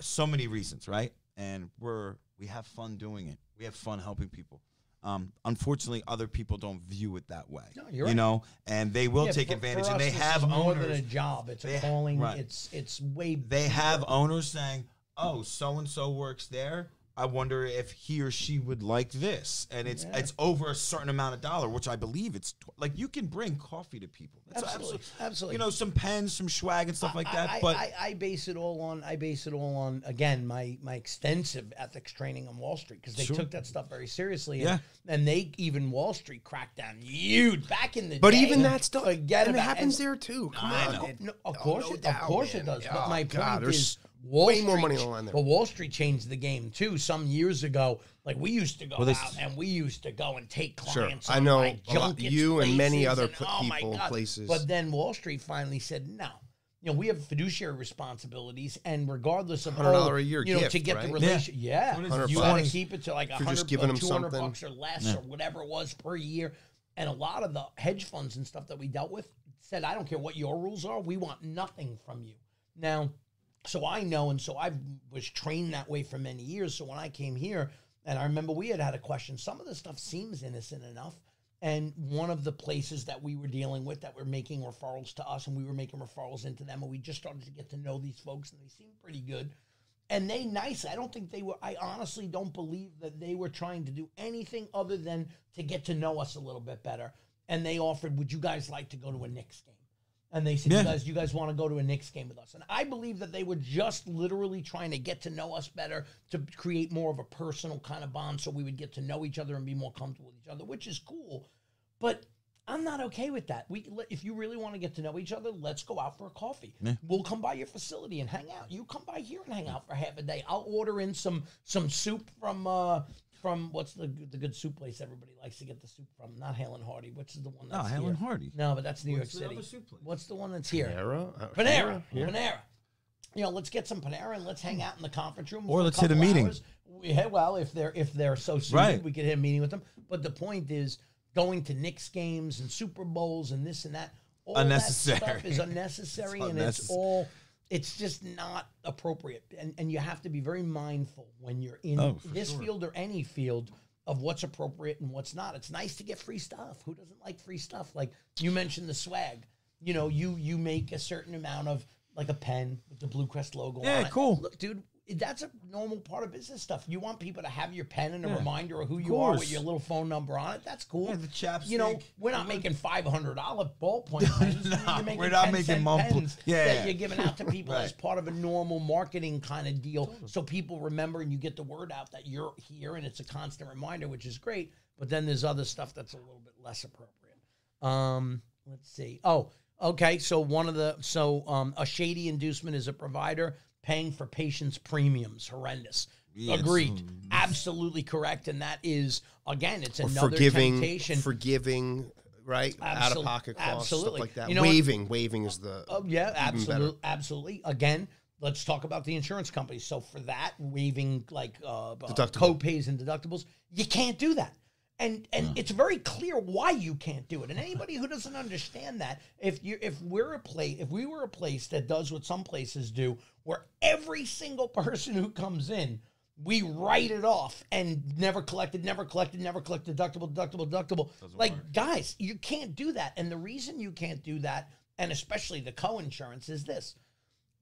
Speaker 1: so many reasons, right? And we're, we have fun doing it. We have fun helping people. Um, unfortunately, other people don't view it that way.
Speaker 2: No, you're
Speaker 1: you
Speaker 2: right.
Speaker 1: know, and they will
Speaker 2: Yeah,
Speaker 1: take
Speaker 2: for-
Speaker 1: advantage,
Speaker 2: for
Speaker 1: and they have
Speaker 2: more
Speaker 1: owners.
Speaker 2: than a job. It's
Speaker 1: They
Speaker 2: a calling.
Speaker 1: right.
Speaker 2: It's it's way.
Speaker 1: they have owners saying, "Oh, so and so works there. I wonder if he or she would like this." And it's
Speaker 2: Yeah.
Speaker 1: it's over a certain amount of dollar, which I believe it's tw- like you can bring coffee to people. That's
Speaker 2: Absolutely, absolutely.
Speaker 1: You know, some pens, some swag, and stuff like that.
Speaker 2: I,
Speaker 1: but
Speaker 2: I, I base it all on I base it all on again my my extensive ethics training on Wall Street because they
Speaker 1: Sure.
Speaker 2: took that stuff very seriously.
Speaker 1: Yeah.
Speaker 2: and, and they even Wall Street cracked down huge back in the
Speaker 3: But
Speaker 2: day.
Speaker 3: even that stuff,
Speaker 2: forget
Speaker 3: and it happens
Speaker 2: and-
Speaker 3: there too. Come
Speaker 2: I
Speaker 3: on,
Speaker 2: know.
Speaker 3: it-
Speaker 2: No, of
Speaker 3: oh,
Speaker 2: course,
Speaker 3: no
Speaker 2: it, of course
Speaker 3: man.
Speaker 2: it does.
Speaker 3: Oh,
Speaker 2: but my
Speaker 3: God,
Speaker 2: point is, Wall
Speaker 3: way more money on the line there.
Speaker 2: But Wall Street changed the game too. Some years ago, like we used to go
Speaker 1: Well, they-
Speaker 2: out and we used to go and take
Speaker 3: Sure.
Speaker 2: clients.
Speaker 3: I know
Speaker 2: like,
Speaker 3: lot- you and many other
Speaker 2: and,
Speaker 3: pl-
Speaker 2: oh
Speaker 3: people,
Speaker 2: God.
Speaker 3: places.
Speaker 2: But then Wall Street finally said no. You know, we have fiduciary responsibilities, and regardless of
Speaker 3: $100
Speaker 2: oh,
Speaker 3: a year
Speaker 2: you know,
Speaker 3: gift,
Speaker 2: to get
Speaker 3: right?
Speaker 2: the relation, yeah,
Speaker 1: What is
Speaker 3: it,
Speaker 2: you want to keep it to like a
Speaker 3: If you're
Speaker 2: hundred,
Speaker 3: just giving
Speaker 2: or
Speaker 3: them
Speaker 2: two hundred bucks or less, or whatever it was per year. And a lot of the hedge funds and stuff that we dealt with said, "I don't care what your rules are. We want nothing from you." Now, so I know, and so I was trained that way for many years. So when I came here, and I remember we had had a question. Some of the stuff seems innocent enough, and one of the places that we were dealing with that were making referrals to us, and we were making referrals into them, and we just started to get to know these folks, and they seemed pretty good. And they nice. I don't think they were. I honestly don't believe that they were trying to do anything other than to get to know us a little bit better. And they offered, "Would you guys like to go to a Knicks game?" And they said,
Speaker 1: Yeah.
Speaker 2: "You guys, you guys want to go to a Knicks game with us?" And I believe that they were just literally trying to get to know us better, to create more of a personal kind of bond, so we would get to know each other and be more comfortable with each other, which is cool. But I'm not okay with that. We, if you really want to get to know each other, let's go out for a coffee. We'll come by your facility and hang out. You come by here and hang out for half a day. I'll order in some some soup from uh from what's the the good soup place everybody likes to get the soup from? Not Hale and Hearty. What's the one?
Speaker 1: no,
Speaker 2: That's
Speaker 1: Helen
Speaker 2: here?
Speaker 1: Hardy.
Speaker 2: No, but that's New
Speaker 1: What's the
Speaker 2: York City.
Speaker 1: other soup place?
Speaker 2: What's the one that's here?
Speaker 3: Panera, Uh,
Speaker 2: Panera.
Speaker 3: yeah.
Speaker 2: Panera. You know, let's get some Panera and let's hang out in the conference room.
Speaker 1: Or
Speaker 2: for
Speaker 1: let's hit a
Speaker 2: couple
Speaker 1: meeting.
Speaker 2: hours. We, yeah, well, if they're if they're so suited,
Speaker 1: Right.
Speaker 2: we could hit a meeting with them. But the point is, going to Knicks games and Super Bowls and this and that. All
Speaker 1: Unnecessary.
Speaker 2: that stuff is unnecessary
Speaker 1: It's
Speaker 2: and it's
Speaker 1: unnecessary.
Speaker 2: all it's just not appropriate. And and you have to be very mindful when you're in
Speaker 1: Oh,
Speaker 2: this
Speaker 1: sure.
Speaker 2: field or any field of what's appropriate and what's not. It's nice to get free stuff. Who doesn't like free stuff? Like you mentioned the swag. You know, you you make a certain amount of like a pen with the BlueCrest logo
Speaker 1: Yeah,
Speaker 2: on it.
Speaker 1: cool.
Speaker 2: Look, dude, that's a normal part of business stuff. You want people to have your pen and a
Speaker 1: Yeah,
Speaker 2: reminder of who
Speaker 1: of
Speaker 2: you are with your little phone number on it. That's cool.
Speaker 1: Yeah, the chapstick.
Speaker 2: You know, we're not making five hundred dollar ballpoint pens.
Speaker 1: No, we're not making
Speaker 2: pens
Speaker 1: yeah,
Speaker 2: that
Speaker 1: yeah.
Speaker 2: you're giving out to people as part of a normal marketing kind of deal, so people remember and you get the word out that you're here, and it's a constant reminder, which is great. But then there's other stuff that's a little bit less appropriate. Um, let's see. Oh, okay. So one of the so um, a shady inducement is a provider paying for patients' premiums. Horrendous.
Speaker 1: Yeah,
Speaker 2: Agreed. Absolutely correct. And that is again, it's another
Speaker 3: forgiving,
Speaker 2: temptation.
Speaker 3: forgiving, right? Out of pocket costs,
Speaker 2: absolutely.
Speaker 3: stuff like that.
Speaker 2: You know what-
Speaker 3: waving, waving is the.
Speaker 2: Oh yeah, absolutely, absolutely. Again, let's talk about the insurance companies. So for that, waiving like uh, uh, co-pays and deductibles, you can't do that. And and it's very clear why you can't do it. And anybody who doesn't understand that, if you if we're a place, if we were a place that does what some places do, where every single person who comes in, we write it off and never collected, never collected, never collected, deductible, deductible, deductible. like guys, you can't do that. And the reason you can't do that, and especially the co-insurance, is this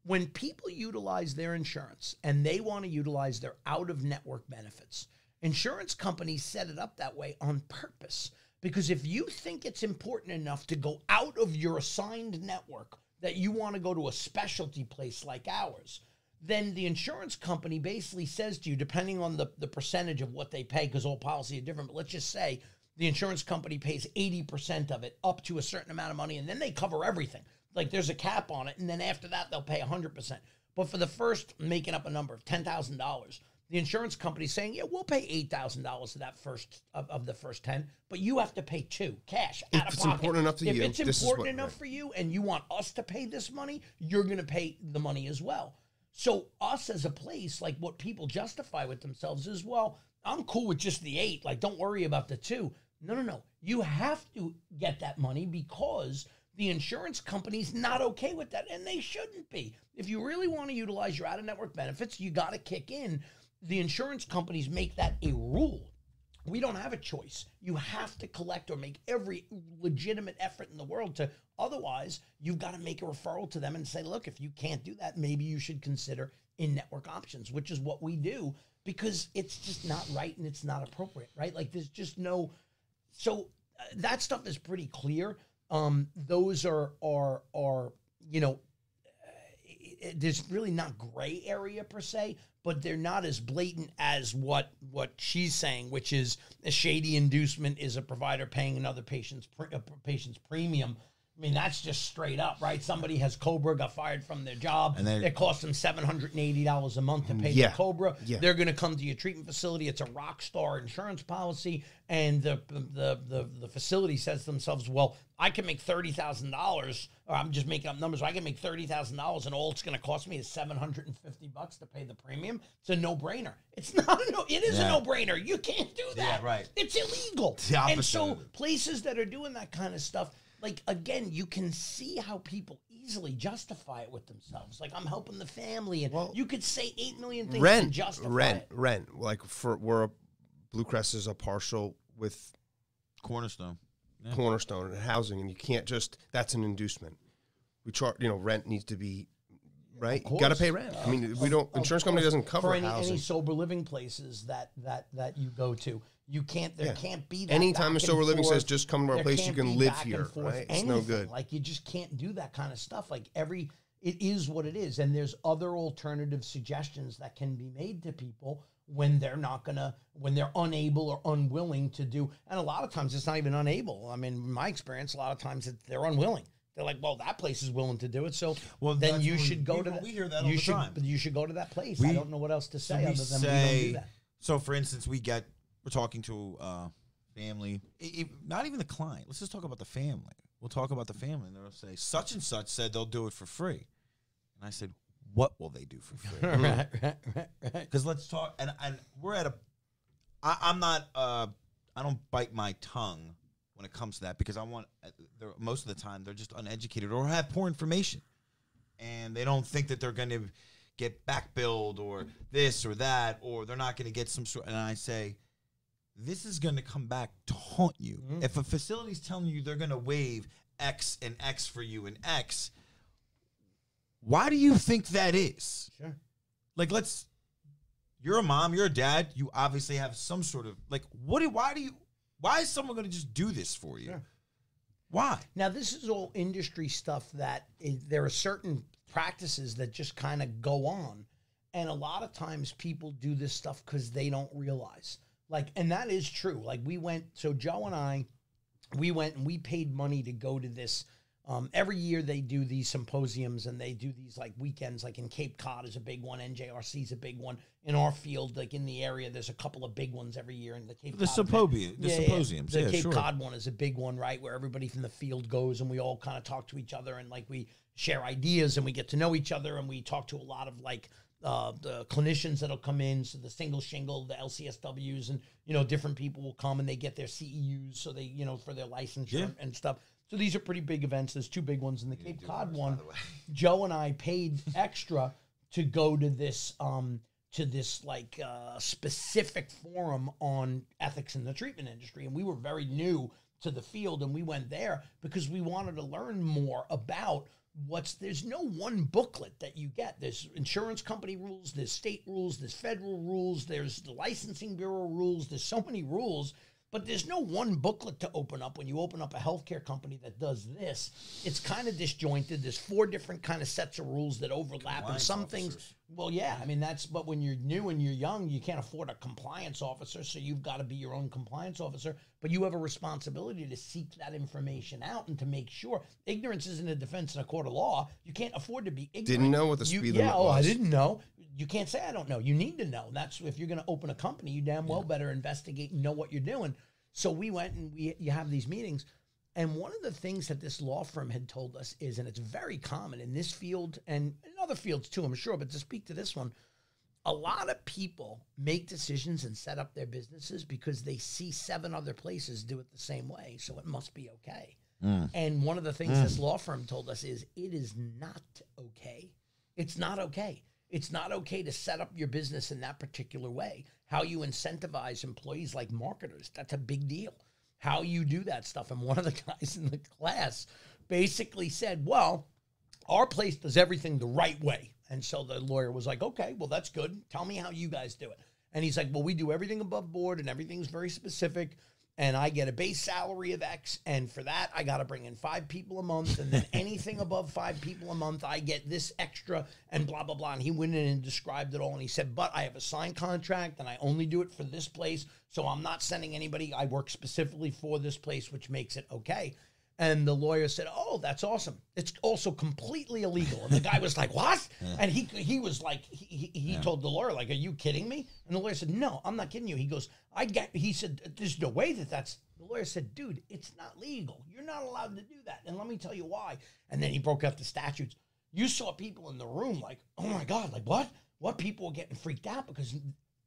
Speaker 2: when people utilize their insurance and they want to utilize their out of network benefits, insurance companies set it up that way on purpose. Because if you think it's important enough to go out of your assigned network that you want to go to a specialty place like ours, then the insurance company basically says to you, depending on the, the percentage of what they pay, because all policies are different, but let's just say the insurance company pays 80% of it up to a certain amount of money, and then they cover everything. Like there's a cap on it, and then after that, they'll pay 100%. But for the first, making up a number of $10,000, the insurance company's saying, yeah, we'll pay $8,000 of that first, of, of the first 10, but you have to pay two cash out
Speaker 3: If
Speaker 2: of
Speaker 3: it's
Speaker 2: pocket.
Speaker 3: important enough to
Speaker 2: if
Speaker 3: you,
Speaker 2: it's
Speaker 3: this is
Speaker 2: important
Speaker 3: what-
Speaker 2: enough
Speaker 3: right.
Speaker 2: for you and you want us to pay this money, you're going to pay the money as well. So us as a place, like what people justify with themselves is, well, I'm cool with just the eight. Like, don't worry about the two. No, no, no. You have to get that money because the insurance company's not okay with that, and they shouldn't be. If you really want to utilize your out-of-network benefits, you got to kick in. The insurance companies make that a rule. We don't have a choice. You have to collect or make every legitimate effort in the world to. Otherwise, you've got to make a referral to them and say, look, if you can't do that, maybe you should consider in network options, which is what we do because it's just not right and it's not appropriate, right? Like there's just no. So uh, that stuff is pretty clear. Um, those are are are you know it- there's really not gray area per se, but they're not as blatant as what what she's saying, which is a shady inducement is a provider paying another patient's pre, patient's premium. I mean, that's just straight up, right? Somebody has Cobra, got fired from their job.
Speaker 1: And they-
Speaker 2: it costs them seven hundred and eighty dollars a month to pay
Speaker 3: Yeah.
Speaker 2: the Cobra.
Speaker 3: Yeah.
Speaker 2: They're going to come to your treatment facility. It's a rock star insurance policy, and the the the, the facility says to themselves, "Well, I can make thirty thousand dollars, or I'm just making up numbers. I can make thirty thousand dollars, and all it's going to cost me is seven hundred and fifty bucks to pay the premium. It's a no brainer. It's not a no. It is a no brainer. You can't do that.
Speaker 1: Yeah, right.
Speaker 2: It's illegal.
Speaker 1: the
Speaker 2: and so places that are doing that kind of stuff, like again, you can see how people easily justify it with themselves. Like I'm helping the family, and
Speaker 3: Well,
Speaker 2: you could say eight million things to
Speaker 3: rent,
Speaker 2: justify
Speaker 3: rent,
Speaker 2: it.
Speaker 3: rent. Like for we're a BlueCrest is a partial with
Speaker 1: Cornerstone. Yeah.
Speaker 3: Cornerstone and housing, and you can't just that's an inducement. We charge, you know, rent needs to be right. You got to pay rent. I mean, we don't. Insurance company doesn't cover
Speaker 2: for any,
Speaker 3: housing.
Speaker 2: any sober living places that that that you go to. You can't. There
Speaker 3: Yeah.
Speaker 2: can't be that.
Speaker 3: Anytime a sober living says just come to our place, you can live here,
Speaker 2: forth
Speaker 3: right? It's no good.
Speaker 2: Like you just can't do that kind of stuff. Like every, it is what it is, and there's other alternative suggestions that can be made to people when they're not gonna, when they're unable or unwilling to do. And a lot of times it's not even unable. I mean, in my experience, a lot of times it, they're unwilling. They're like, well, that place is willing to do it, so
Speaker 1: Well,
Speaker 2: then you should go
Speaker 1: we-
Speaker 2: to that.
Speaker 1: we hear that
Speaker 2: you
Speaker 1: all the
Speaker 2: should,
Speaker 1: time.
Speaker 2: But you should go to that place. I don't know what else to say
Speaker 1: we
Speaker 2: other than we don't do that.
Speaker 1: so for instance, we get we're talking to uh, family, i- i- not even the client. Let's just talk about the family. We'll talk about the family, and they'll say such and such said they'll do it for free, and I said, what will they do for free?
Speaker 2: right, right, right, right.
Speaker 1: Because let's talk, and and we're at a. I, I'm not. Uh, I don't bite my tongue when it comes to that because I want uh, they're, most of the time they're just uneducated or have poor information, and they don't think that they're going to get back billed or this or that or they're not going to get some sort. And I say, this is going to come back to haunt you. If a facility's telling you they're going to waive X and X for you and X, why do you think that is?
Speaker 2: Sure.
Speaker 1: Like, let's. You're a mom. You're a dad. You obviously have some sort of like. What? Do, why do you? Why is someone going to just do this for you?
Speaker 2: Sure.
Speaker 1: Why?
Speaker 2: Now, this is all industry stuff that is, there are certain practices that just kind of go on. And a lot of times people do this stuff because they don't realize. Like, and that is true. Like, we went, so Joe and I, we went and we paid money to go to this. Um, every year they do these symposiums and they do these like weekends, like in Cape Cod is a big one, NJRC is a big one. In our field, like in the area, there's a couple of big ones every year in the Cape
Speaker 1: The
Speaker 2: Cod.
Speaker 1: symposium. The
Speaker 2: Yeah, yeah.
Speaker 1: symposiums.
Speaker 2: The
Speaker 1: Yeah,
Speaker 2: Cape
Speaker 1: sure.
Speaker 2: Cod one is a big one, right? Where everybody from the field goes and we all kind of talk to each other and like we share ideas and we get to know each other and we talk to a lot of like uh, the clinicians that'll come in. So the single shingle, the LCSWs, and you know different people will come and they get their CEUs, so they you know for their licensure
Speaker 1: Yeah.
Speaker 2: and stuff. So these are pretty big events. There's two big ones in the Cape Cod one. Joe and I paid extra to go to this um to this like uh, specific forum on ethics in the treatment industry, and we were very new to the field, and we went there because we wanted to learn more about what's there's no one booklet that you get there's insurance company rules there's state rules there's federal rules there's the licensing bureau rules there's so many rules but there's no one booklet to open up when you open up a healthcare company that does this it's kind of disjointed there's four different kind of sets of rules that overlap and some
Speaker 1: officers.
Speaker 2: things well yeah i mean that's but when you're new and you're young you can't afford a compliance officer so you've got to be your own compliance officer but you have a responsibility to seek that information out and to make sure ignorance isn't a defense in a court of law you can't afford to be ignorant
Speaker 3: Didn't know what the
Speaker 2: you,
Speaker 3: speed
Speaker 2: yeah,
Speaker 3: was.
Speaker 2: oh, I didn't know. You can't say I don't know. You need to know. That's if you're going to open a company, you damn well better investigate and know what you're doing. So we went and we you have these meetings, and one of the things that this law firm had told us is, and it's very common in this field and in other fields too, I'm sure, but to speak to this one, a lot of people make decisions and set up their businesses because they see seven other places do it the same way, so it must be okay. Mm. And one of the things this mm. law firm told us is it is not okay. It's not okay. It's not okay to set up your business in that particular way. How you incentivize employees like marketers, that's a big deal. How you do that stuff. And one of the guys in the class basically said, Well, our place does everything the right way. And so the lawyer was like, okay, well, that's good. Tell me how you guys do it. And he's like, well, we do everything above board and everything's very specific. And I get a base salary of X. And for that, I got to bring in five people a month. And then anything above five people a month, I get this extra and blah, blah, blah. And he went in and described it all. And he said, but I have a signed contract and I only do it for this place. So I'm not sending anybody. I work specifically for this place, which makes it okay. And the lawyer said, "Oh, that's awesome. It's also completely illegal." And the guy was like, "What?" And he he was like, he, he, he told the lawyer, "Like, are you kidding me?" And the lawyer said, "No, I'm not kidding you." He goes, "I get." He said, "There's no way that that's." The lawyer said, "Dude, it's not legal. You're not allowed to do that." And let me tell you why. And then he broke out the statutes. You saw people in the room like, "Oh my god, like what? What?" People were getting freaked out because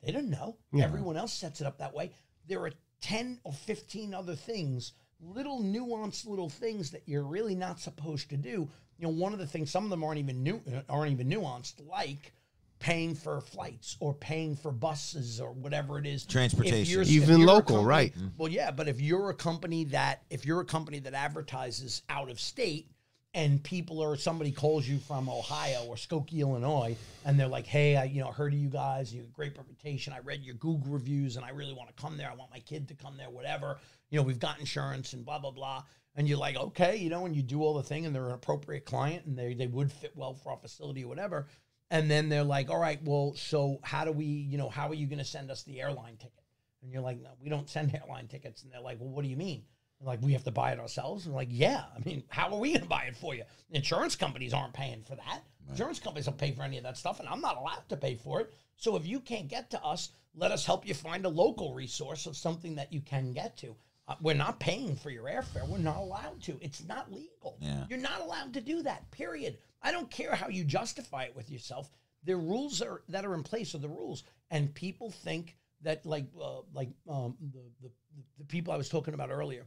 Speaker 2: they didn't know. Everyone else sets it up that way. There are 10 or 15 other things, little nuanced little things that you're really not supposed to do. You know, one of the things, some of them aren't even new, aren't even nuanced, like paying for flights or paying for buses or whatever it is.
Speaker 1: Transportation.
Speaker 3: Even local,
Speaker 2: company-
Speaker 3: right.
Speaker 2: Well, yeah, but if you're a company that if you're a company that advertises out of state and people or somebody calls you from Ohio or Skokie, Illinois, and they're like, "Hey, I you know heard of you guys. You have a great reputation. I read your Google reviews, and I really want to come there. I want my kid to come there. Whatever. You know, we've got insurance and blah blah blah." And you're like, okay, you know, and you do all the thing, and they're an appropriate client, and they they would fit well for our facility or whatever. And then they're like, all right, well, so how do we, you know, how are you going to send us the airline ticket? And you're like, no, we don't send airline tickets. And they're like, well, what do you mean? And like, we have to buy it ourselves. And like, yeah, I mean, how are we going to buy it for you? Insurance companies aren't paying for that. Insurance companies don't pay for any of that stuff, and I'm not allowed to pay for it. So if you can't get to us, let us help you find a local resource of something that you can get to. Uh, we're not paying for your airfare. We're not allowed to. It's not legal.
Speaker 1: Yeah.
Speaker 2: You're not allowed to do that. Period. I don't care how you justify it with yourself. The rules are that are in place are the rules, and people think that like uh, like um, the, the the people I was talking about earlier,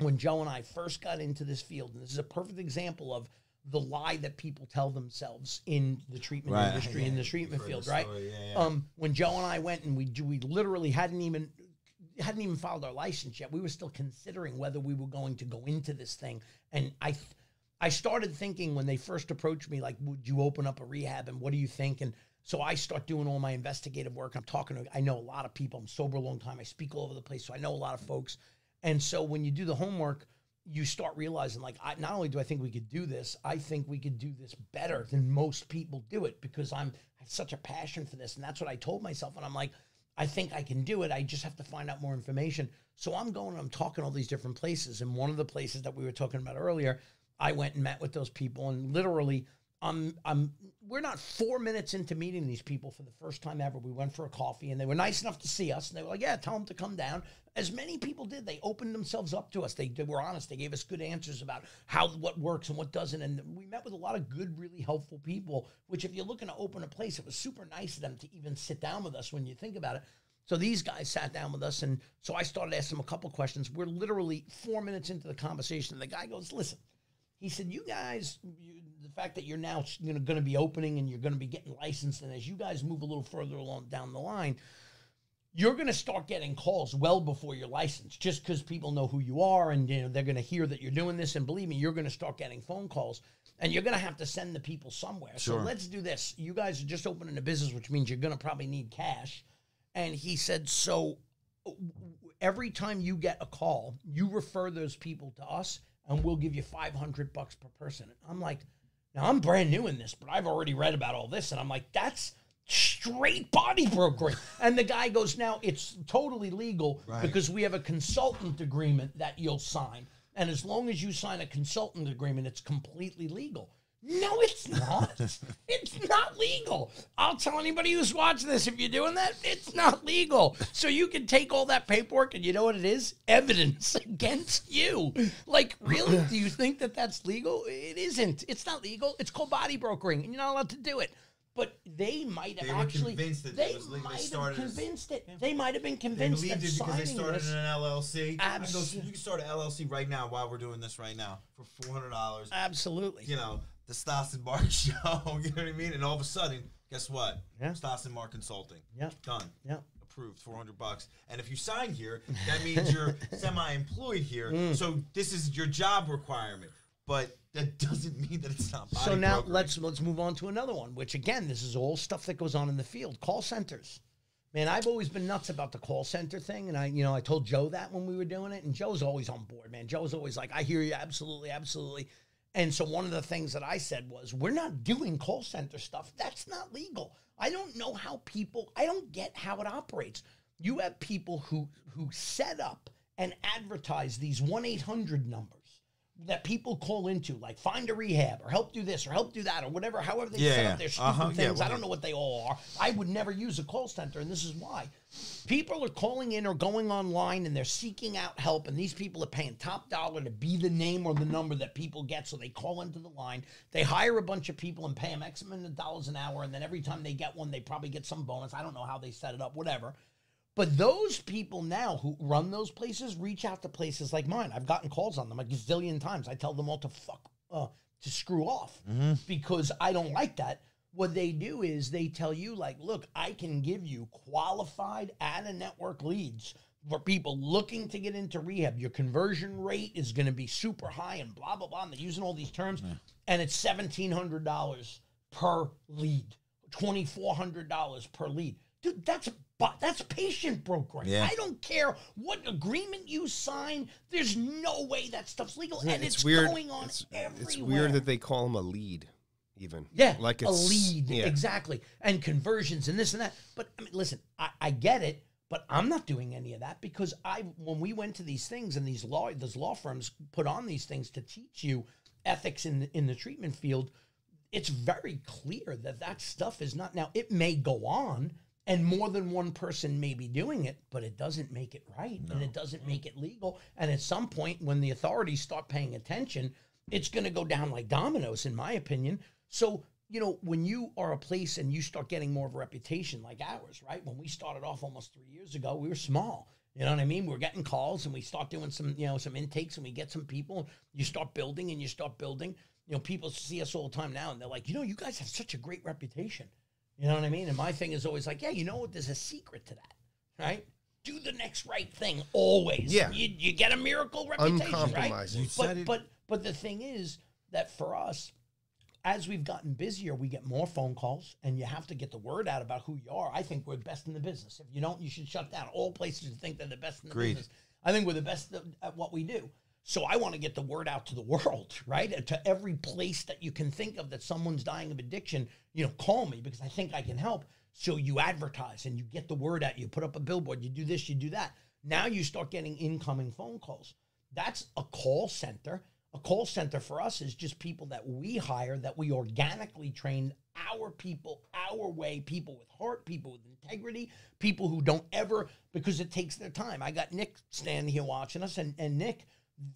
Speaker 2: when Joe and I first got into this field, and this is a perfect example of the lie that people tell themselves in the treatment
Speaker 1: Right.
Speaker 2: industry, in the treatment field,
Speaker 1: the
Speaker 2: right?
Speaker 1: yeah, yeah.
Speaker 2: Um, when Joe and I went and we we literally hadn't even hadn't even filed our license yet. We were still considering whether we were going to go into this thing, and I. I started thinking when they first approached me, like, would you open up a rehab and what do you think? And so I start doing all my investigative work. I'm talking to, I know a lot of people. I'm sober a long time. I speak all over the place. So I know a lot of folks. And so when you do the homework, you start realizing, like, I, not only do I think we could do this, I think we could do this better than most people do it because I'm, I have such a passion for this. And that's what I told myself. And I'm like, I think I can do it. I just have to find out more information. So I'm going, I'm talking all these different places. And one of the places that we were talking about earlier, I went and met with those people and literally I'm I'm we're not four minutes into meeting these people for the first time ever. We went for a coffee and they were nice enough to see us and they were like, Yeah, tell them to come down. As many people did, they opened themselves up to us. They, they were honest. They gave us good answers about how what works and what doesn't. And we met with a lot of good, really helpful people, which if you're looking to open a place, it was super nice of them to even sit down with us when you think about it. So these guys sat down with us, and so I started asking them a couple questions. We're literally four minutes into the conversation. And the guy goes, "Listen," he said, "You guys, you, the fact that you're now you know going to be opening and you're going to be getting licensed, and as you guys move a little further along down the line, you're going to start getting calls well before you're licensed, just because people know who you are, and you know they're going to hear that you're doing this. And believe me, you're going to start getting phone calls, and you're going to have to send the people somewhere.
Speaker 1: Sure.
Speaker 2: So let's do this. You guys are just opening a business, which means you're going to probably need cash." And he said, "So." every time you get a call, you refer those people to us and we'll give you 500 bucks per person. And I'm like, now I'm brand new in this, but I've already read about all this. And I'm like, that's straight body brokering. And the guy goes, now it's totally legal
Speaker 1: Right.
Speaker 2: because we have a consultant agreement that you'll sign. And as long as you sign a consultant agreement, it's completely legal. No, it's not. it's not legal. I'll tell anybody who's watching this if you're doing that, it's not legal. So you can take all that paperwork and you know what it is? Evidence against you. Like, really? Do you think that that's legal? It isn't. It's not legal. It's called body brokering and you're not allowed to do it. But they might have
Speaker 1: They
Speaker 2: actually
Speaker 1: convinced that it
Speaker 2: they
Speaker 1: was
Speaker 2: might have convinced it. They might have been
Speaker 1: They
Speaker 2: convinced
Speaker 1: believed
Speaker 2: that
Speaker 1: it because they started an LLC. I go,
Speaker 2: Abs-
Speaker 1: you can start an LLC right now while we're doing this right now for four hundred dollars.
Speaker 2: absolutely.
Speaker 1: You know, the Stas and Mark show. You know what I mean? And all of a sudden, guess what?
Speaker 2: Yeah.
Speaker 1: Stas and Mark Consulting.
Speaker 2: Yeah.
Speaker 1: Done.
Speaker 2: Yeah.
Speaker 1: Approved. Four hundred bucks. And if you sign here, that means you're semi-employed here.
Speaker 2: Mm.
Speaker 1: So this is your job requirement. But that doesn't mean that it's not.
Speaker 2: So now
Speaker 1: brokering.
Speaker 2: let's let's move on to another one, which again, this is all stuff that goes on in the field. Call centers. Man, I've always been nuts about the call center thing, and I, you know, I told Joe that when we were doing it, and Joe's always on board. Man, Joe's always like, "I hear you, absolutely, absolutely." And so one of the things that I said was, "We're not doing call center stuff. That's not legal. I don't know how people. I don't get how it operates. You have people who who set up and advertise these one eight hundred numbers." That people call into, like find a rehab or help do this or help do that or whatever, however they
Speaker 1: Yeah,
Speaker 2: set
Speaker 1: yeah.
Speaker 2: up their stupid
Speaker 1: Uh-huh, yeah,
Speaker 2: things. I don't know what they all are. I would never use a call center, and this is why. People are calling in or going online and they're seeking out help, and these people are paying top dollar to be the name or the number that people get. So they call into the line, they hire a bunch of people and pay them X amount of dollars an hour, and then every time they get one, they probably get some bonus. I don't know how they set it up, whatever. But those people now who run those places reach out to places like mine. I've gotten calls on them a gazillion times. I tell them all to fuck, uh, to screw off because I don't like that. What they do is they tell you, like, look, I can give you qualified out of network leads for people looking to get into rehab. Your conversion rate is going to be super high and blah, blah, blah. And they're using all these terms. And it's $1,700 per lead, $2,400 per lead. Dude, that's but that's patient brokering.
Speaker 1: Yeah.
Speaker 2: I don't care what agreement you sign. There's no way that stuff's legal, and it's,
Speaker 3: weird.
Speaker 2: going on
Speaker 3: it's,
Speaker 2: everywhere.
Speaker 3: it's weird that they call them a lead, even.
Speaker 2: Yeah,
Speaker 3: like
Speaker 2: a lead,
Speaker 3: Yeah.
Speaker 2: exactly, and conversions and this and that. But I mean, listen, I, I get it, but I'm not doing any of that because I, when we went to these things and these law, those law firms put on these things to teach you ethics in the, in the treatment field. It's very clear that that stuff is not now. It may go on, and more than one person may be doing it, but it doesn't make it right, and it doesn't make it legal. And at some point, when the authorities start paying attention, it's going to go down like dominoes, in my opinion. So, you know, when you are a place and you start getting more of a reputation like ours, right? When we started off almost three years ago, we were small. You know what I mean? We're getting calls and we start doing some, you know, some intakes and we get some people. You start building and you start building. You know, people see us all the time now and they're like, you know, you guys have such a great reputation. You know what I mean? And my thing is always like, yeah, you know what? There's a secret to that, right? Do the next right thing always.
Speaker 3: Yeah.
Speaker 2: You, you get a miracle reputation, right? But, but but the thing is that for us, as we've gotten busier, we get more phone calls, and you have to get the word out about who you are. I think we're best in the business. If you don't, you should shut down. All places think they're the best in the
Speaker 1: Agreed.
Speaker 2: business. I think we're the best at what we do. So I want to get the word out to the world, right? To every place that you can think of that someone's dying of addiction, you know, call me because I think I can help. So you advertise and you get the word out. You put up a billboard. You do this. You do that. Now you start getting incoming phone calls. That's a call center. A call center for us is just people that we hire, that we organically train our people, our way, people with heart, people with integrity, people who don't ever, because it takes their time. I got Nick standing here watching us, and, and Nick,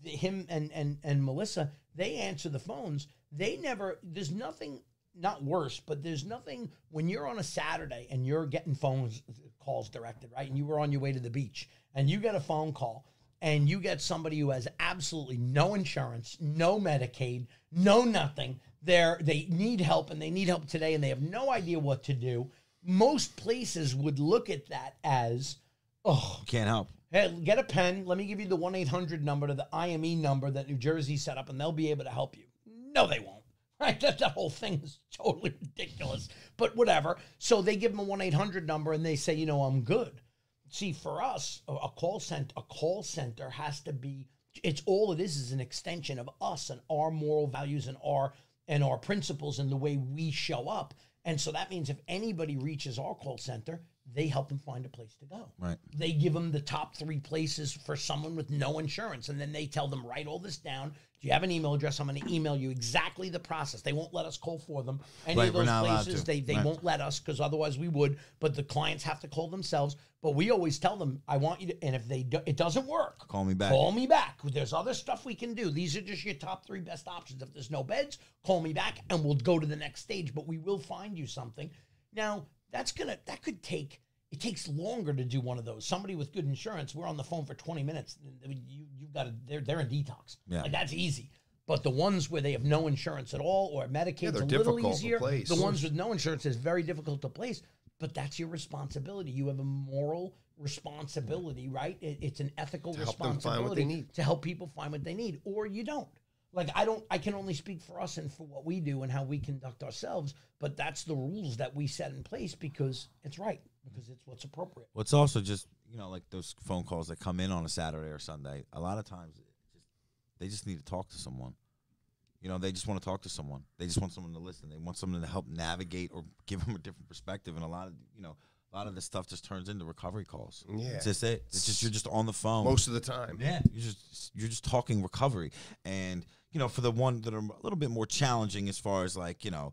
Speaker 2: him and, and, and Melissa, they answer the phones. They never, there's nothing, not worse, but there's nothing when you're on a Saturday and you're getting phone calls directed, right? And you were on your way to the beach and you get a phone call and you get somebody who has absolutely no insurance, no Medicaid, no nothing. They're they need help and they need help today and they have no idea what to do. Most places would look at that as, oh,
Speaker 1: Can't help.
Speaker 2: Hey, get a pen. Let me give you the 1 800 number to the IME number that New Jersey set up and they'll be able to help you. No, they won't. Right? That, that whole thing is totally ridiculous. But whatever. So they give them a 1 800 number and they say, you know, I'm good. See, for us, a, call center, a call center has to be. It's all it is is an extension of us and our moral values and our and our principles and the way we show up. And so that means if anybody reaches our call center, they help them find a place to go.
Speaker 1: Right.
Speaker 2: They give them the top three places for someone with no insurance, and then they tell them write all this down. Do you have an email address? I'm going to email you exactly the process. They won't let us call for them. Any
Speaker 1: Right,
Speaker 2: of those places, they they
Speaker 1: Right.
Speaker 2: won't let us because otherwise we would. But the clients have to call themselves. But we always tell them, I want you to. And if they do, it doesn't work,
Speaker 1: Call me back.
Speaker 2: Call me back. There's other stuff we can do. These are just your top three best options. If there's no beds, call me back, and we'll go to the next stage. But we will find you something. Now that's gonna that could take. It takes longer to do one of those. Somebody with good insurance, we're on the phone for 20 minutes. You you've got to they're they're in detox.
Speaker 1: Yeah.
Speaker 2: Like that's easy. But the ones where they have no insurance at all or Medicaid's
Speaker 3: they're
Speaker 2: a little
Speaker 3: difficult
Speaker 2: easier. The ones with no insurance is very difficult to place. But that's your responsibility. You have a moral responsibility, right? It, it's an ethical
Speaker 3: To help
Speaker 2: responsibility
Speaker 3: find what they need.
Speaker 2: to help people find what they need, or you don't. Like I don't, I can only speak for us and for what we do and how we conduct ourselves. But that's the rules that we set in place because it's right, because it's what's appropriate.
Speaker 1: Well, it's also just you know like those phone calls that come in on a Saturday or Sunday. A lot of times, just, they just need to talk to someone. You know, they just want to talk to someone. They just want someone to listen. They want someone to help navigate or give them a different perspective. And a lot of you know, a lot of this stuff just turns into recovery calls.
Speaker 3: Yeah.
Speaker 1: it's just it. It's just you're just on the phone.
Speaker 3: most of the time.
Speaker 1: Yeah, you're just you're just talking recovery, and you know, for the one that are a little bit more challenging as far as like you know,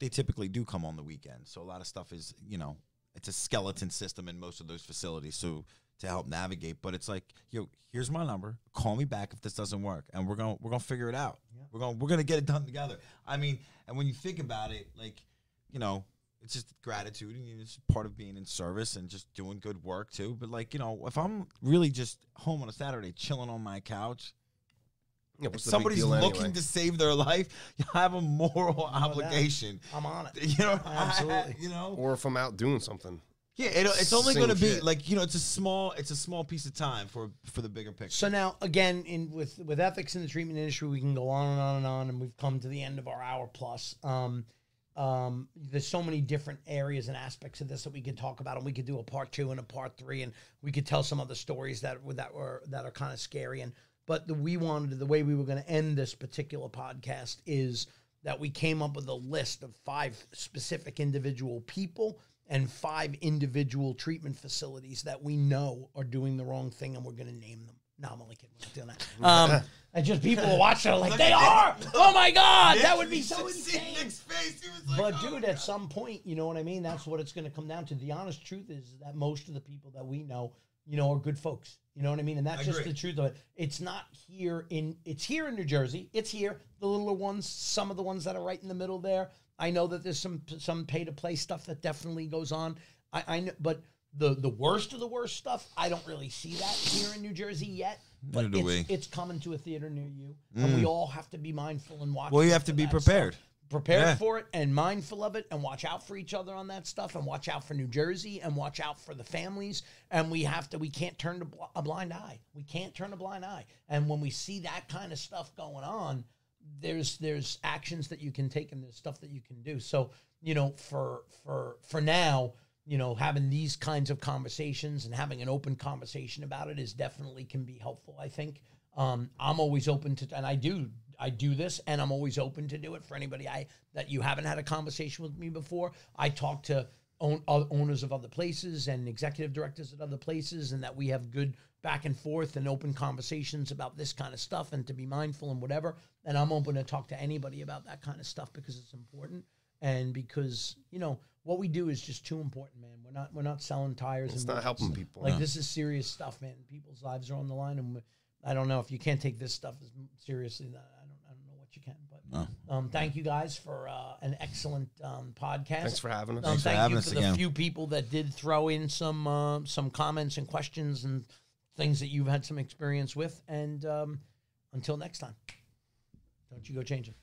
Speaker 1: they typically do come on the weekend, so a lot of stuff is you know, it's a skeleton system in most of those facilities, so to help navigate. But it's like, yo, here's my number. Call me back if this doesn't work, and we're gonna we're gonna figure it out. We're gonna we're gonna get it done together. I mean, and when you think about it, like, you know. It's just gratitude, and it's part of being in service and just doing good work too. But like you know, if I'm really just home on a Saturday, chilling on my couch,
Speaker 3: Yeah,
Speaker 1: if
Speaker 3: what's the big
Speaker 1: somebody's looking
Speaker 3: anyway?
Speaker 1: to save their life, you have a moral obligation.
Speaker 2: I'm on it.
Speaker 1: You know,
Speaker 2: Absolutely.
Speaker 1: you know,
Speaker 3: or if I'm out doing something.
Speaker 1: yeah. It, it's only going to be
Speaker 3: shit.
Speaker 1: like you know, it's a small, it's a small piece of time for for the bigger picture.
Speaker 2: So now, again, in with with ethics in the treatment industry, we can go on and on and on, and we've come to the end of our hour plus. Um, um, there's so many different areas and aspects of this that we could talk about, and we could do a part two and a part three, and we could tell some other stories that that were that are kind of scary. And but the, we wanted the way we were going to end this particular podcast is that we came up with a list of five specific individual people and five individual treatment facilities that we know are doing the wrong thing, and we're going to name them. No, I'm only kidding. We're not doing that. Um, and just people who watch it are like, they are. Oh my god, that would be so insane. But dude, at some point, you know what I mean. That's what it's going to come down to. The honest truth is that most of the people that we know, you know, are good folks. You know what I mean, and that's
Speaker 1: I
Speaker 2: just
Speaker 1: agree.
Speaker 2: the truth of it. It's not here in. It's here in New Jersey. It's here. The littler ones, some of the ones that are right in the middle there. I know that there's some some pay to play stuff that definitely goes on. I, I know, but the the worst of the worst stuff. I don't really see that here in New Jersey yet. But it's,
Speaker 1: we.
Speaker 2: it's coming to a theater near you, and we mm. all have to be mindful and watch.
Speaker 1: Well, you have to be prepared.
Speaker 2: stuff. Prepared
Speaker 1: Yeah.
Speaker 2: for it and mindful of it, and watch out for each other on that stuff, and watch out for New Jersey, and watch out for the families. And we have to. We can't turn bl- a blind eye. We can't turn a blind eye. And when we see that kind of stuff going on, there's there's actions that you can take and there's stuff that you can do. So you know, for for for now, you know, having these kinds of conversations and having an open conversation about it is definitely can be helpful. I think um, I'm always open to, and I do I do this, and I'm always open to do it for anybody I that you haven't had a conversation with me before. I talk to own, owners of other places and executive directors at other places, and that we have good back and forth and open conversations about this kind of stuff, and to be mindful and whatever. And I'm open to talk to anybody about that kind of stuff because it's important, and because you know what we do is just too important, man. We're not we're not selling tires.
Speaker 3: It's
Speaker 2: and
Speaker 3: not
Speaker 2: bullets.
Speaker 3: helping people.
Speaker 2: Like this is serious stuff, man. People's lives are on the line, and I don't know if you can't take this stuff as seriously. That I don't I don't know what you can, but um, thank you guys for uh, an excellent um, podcast.
Speaker 3: Thanks for having us.
Speaker 2: Um,
Speaker 1: Thanks for
Speaker 2: thank
Speaker 1: having
Speaker 2: you
Speaker 1: us
Speaker 2: for the
Speaker 1: again.
Speaker 2: few people that did throw in some uh, some comments and questions and things that you've had some experience with. And um, until next time, don't you go change changing.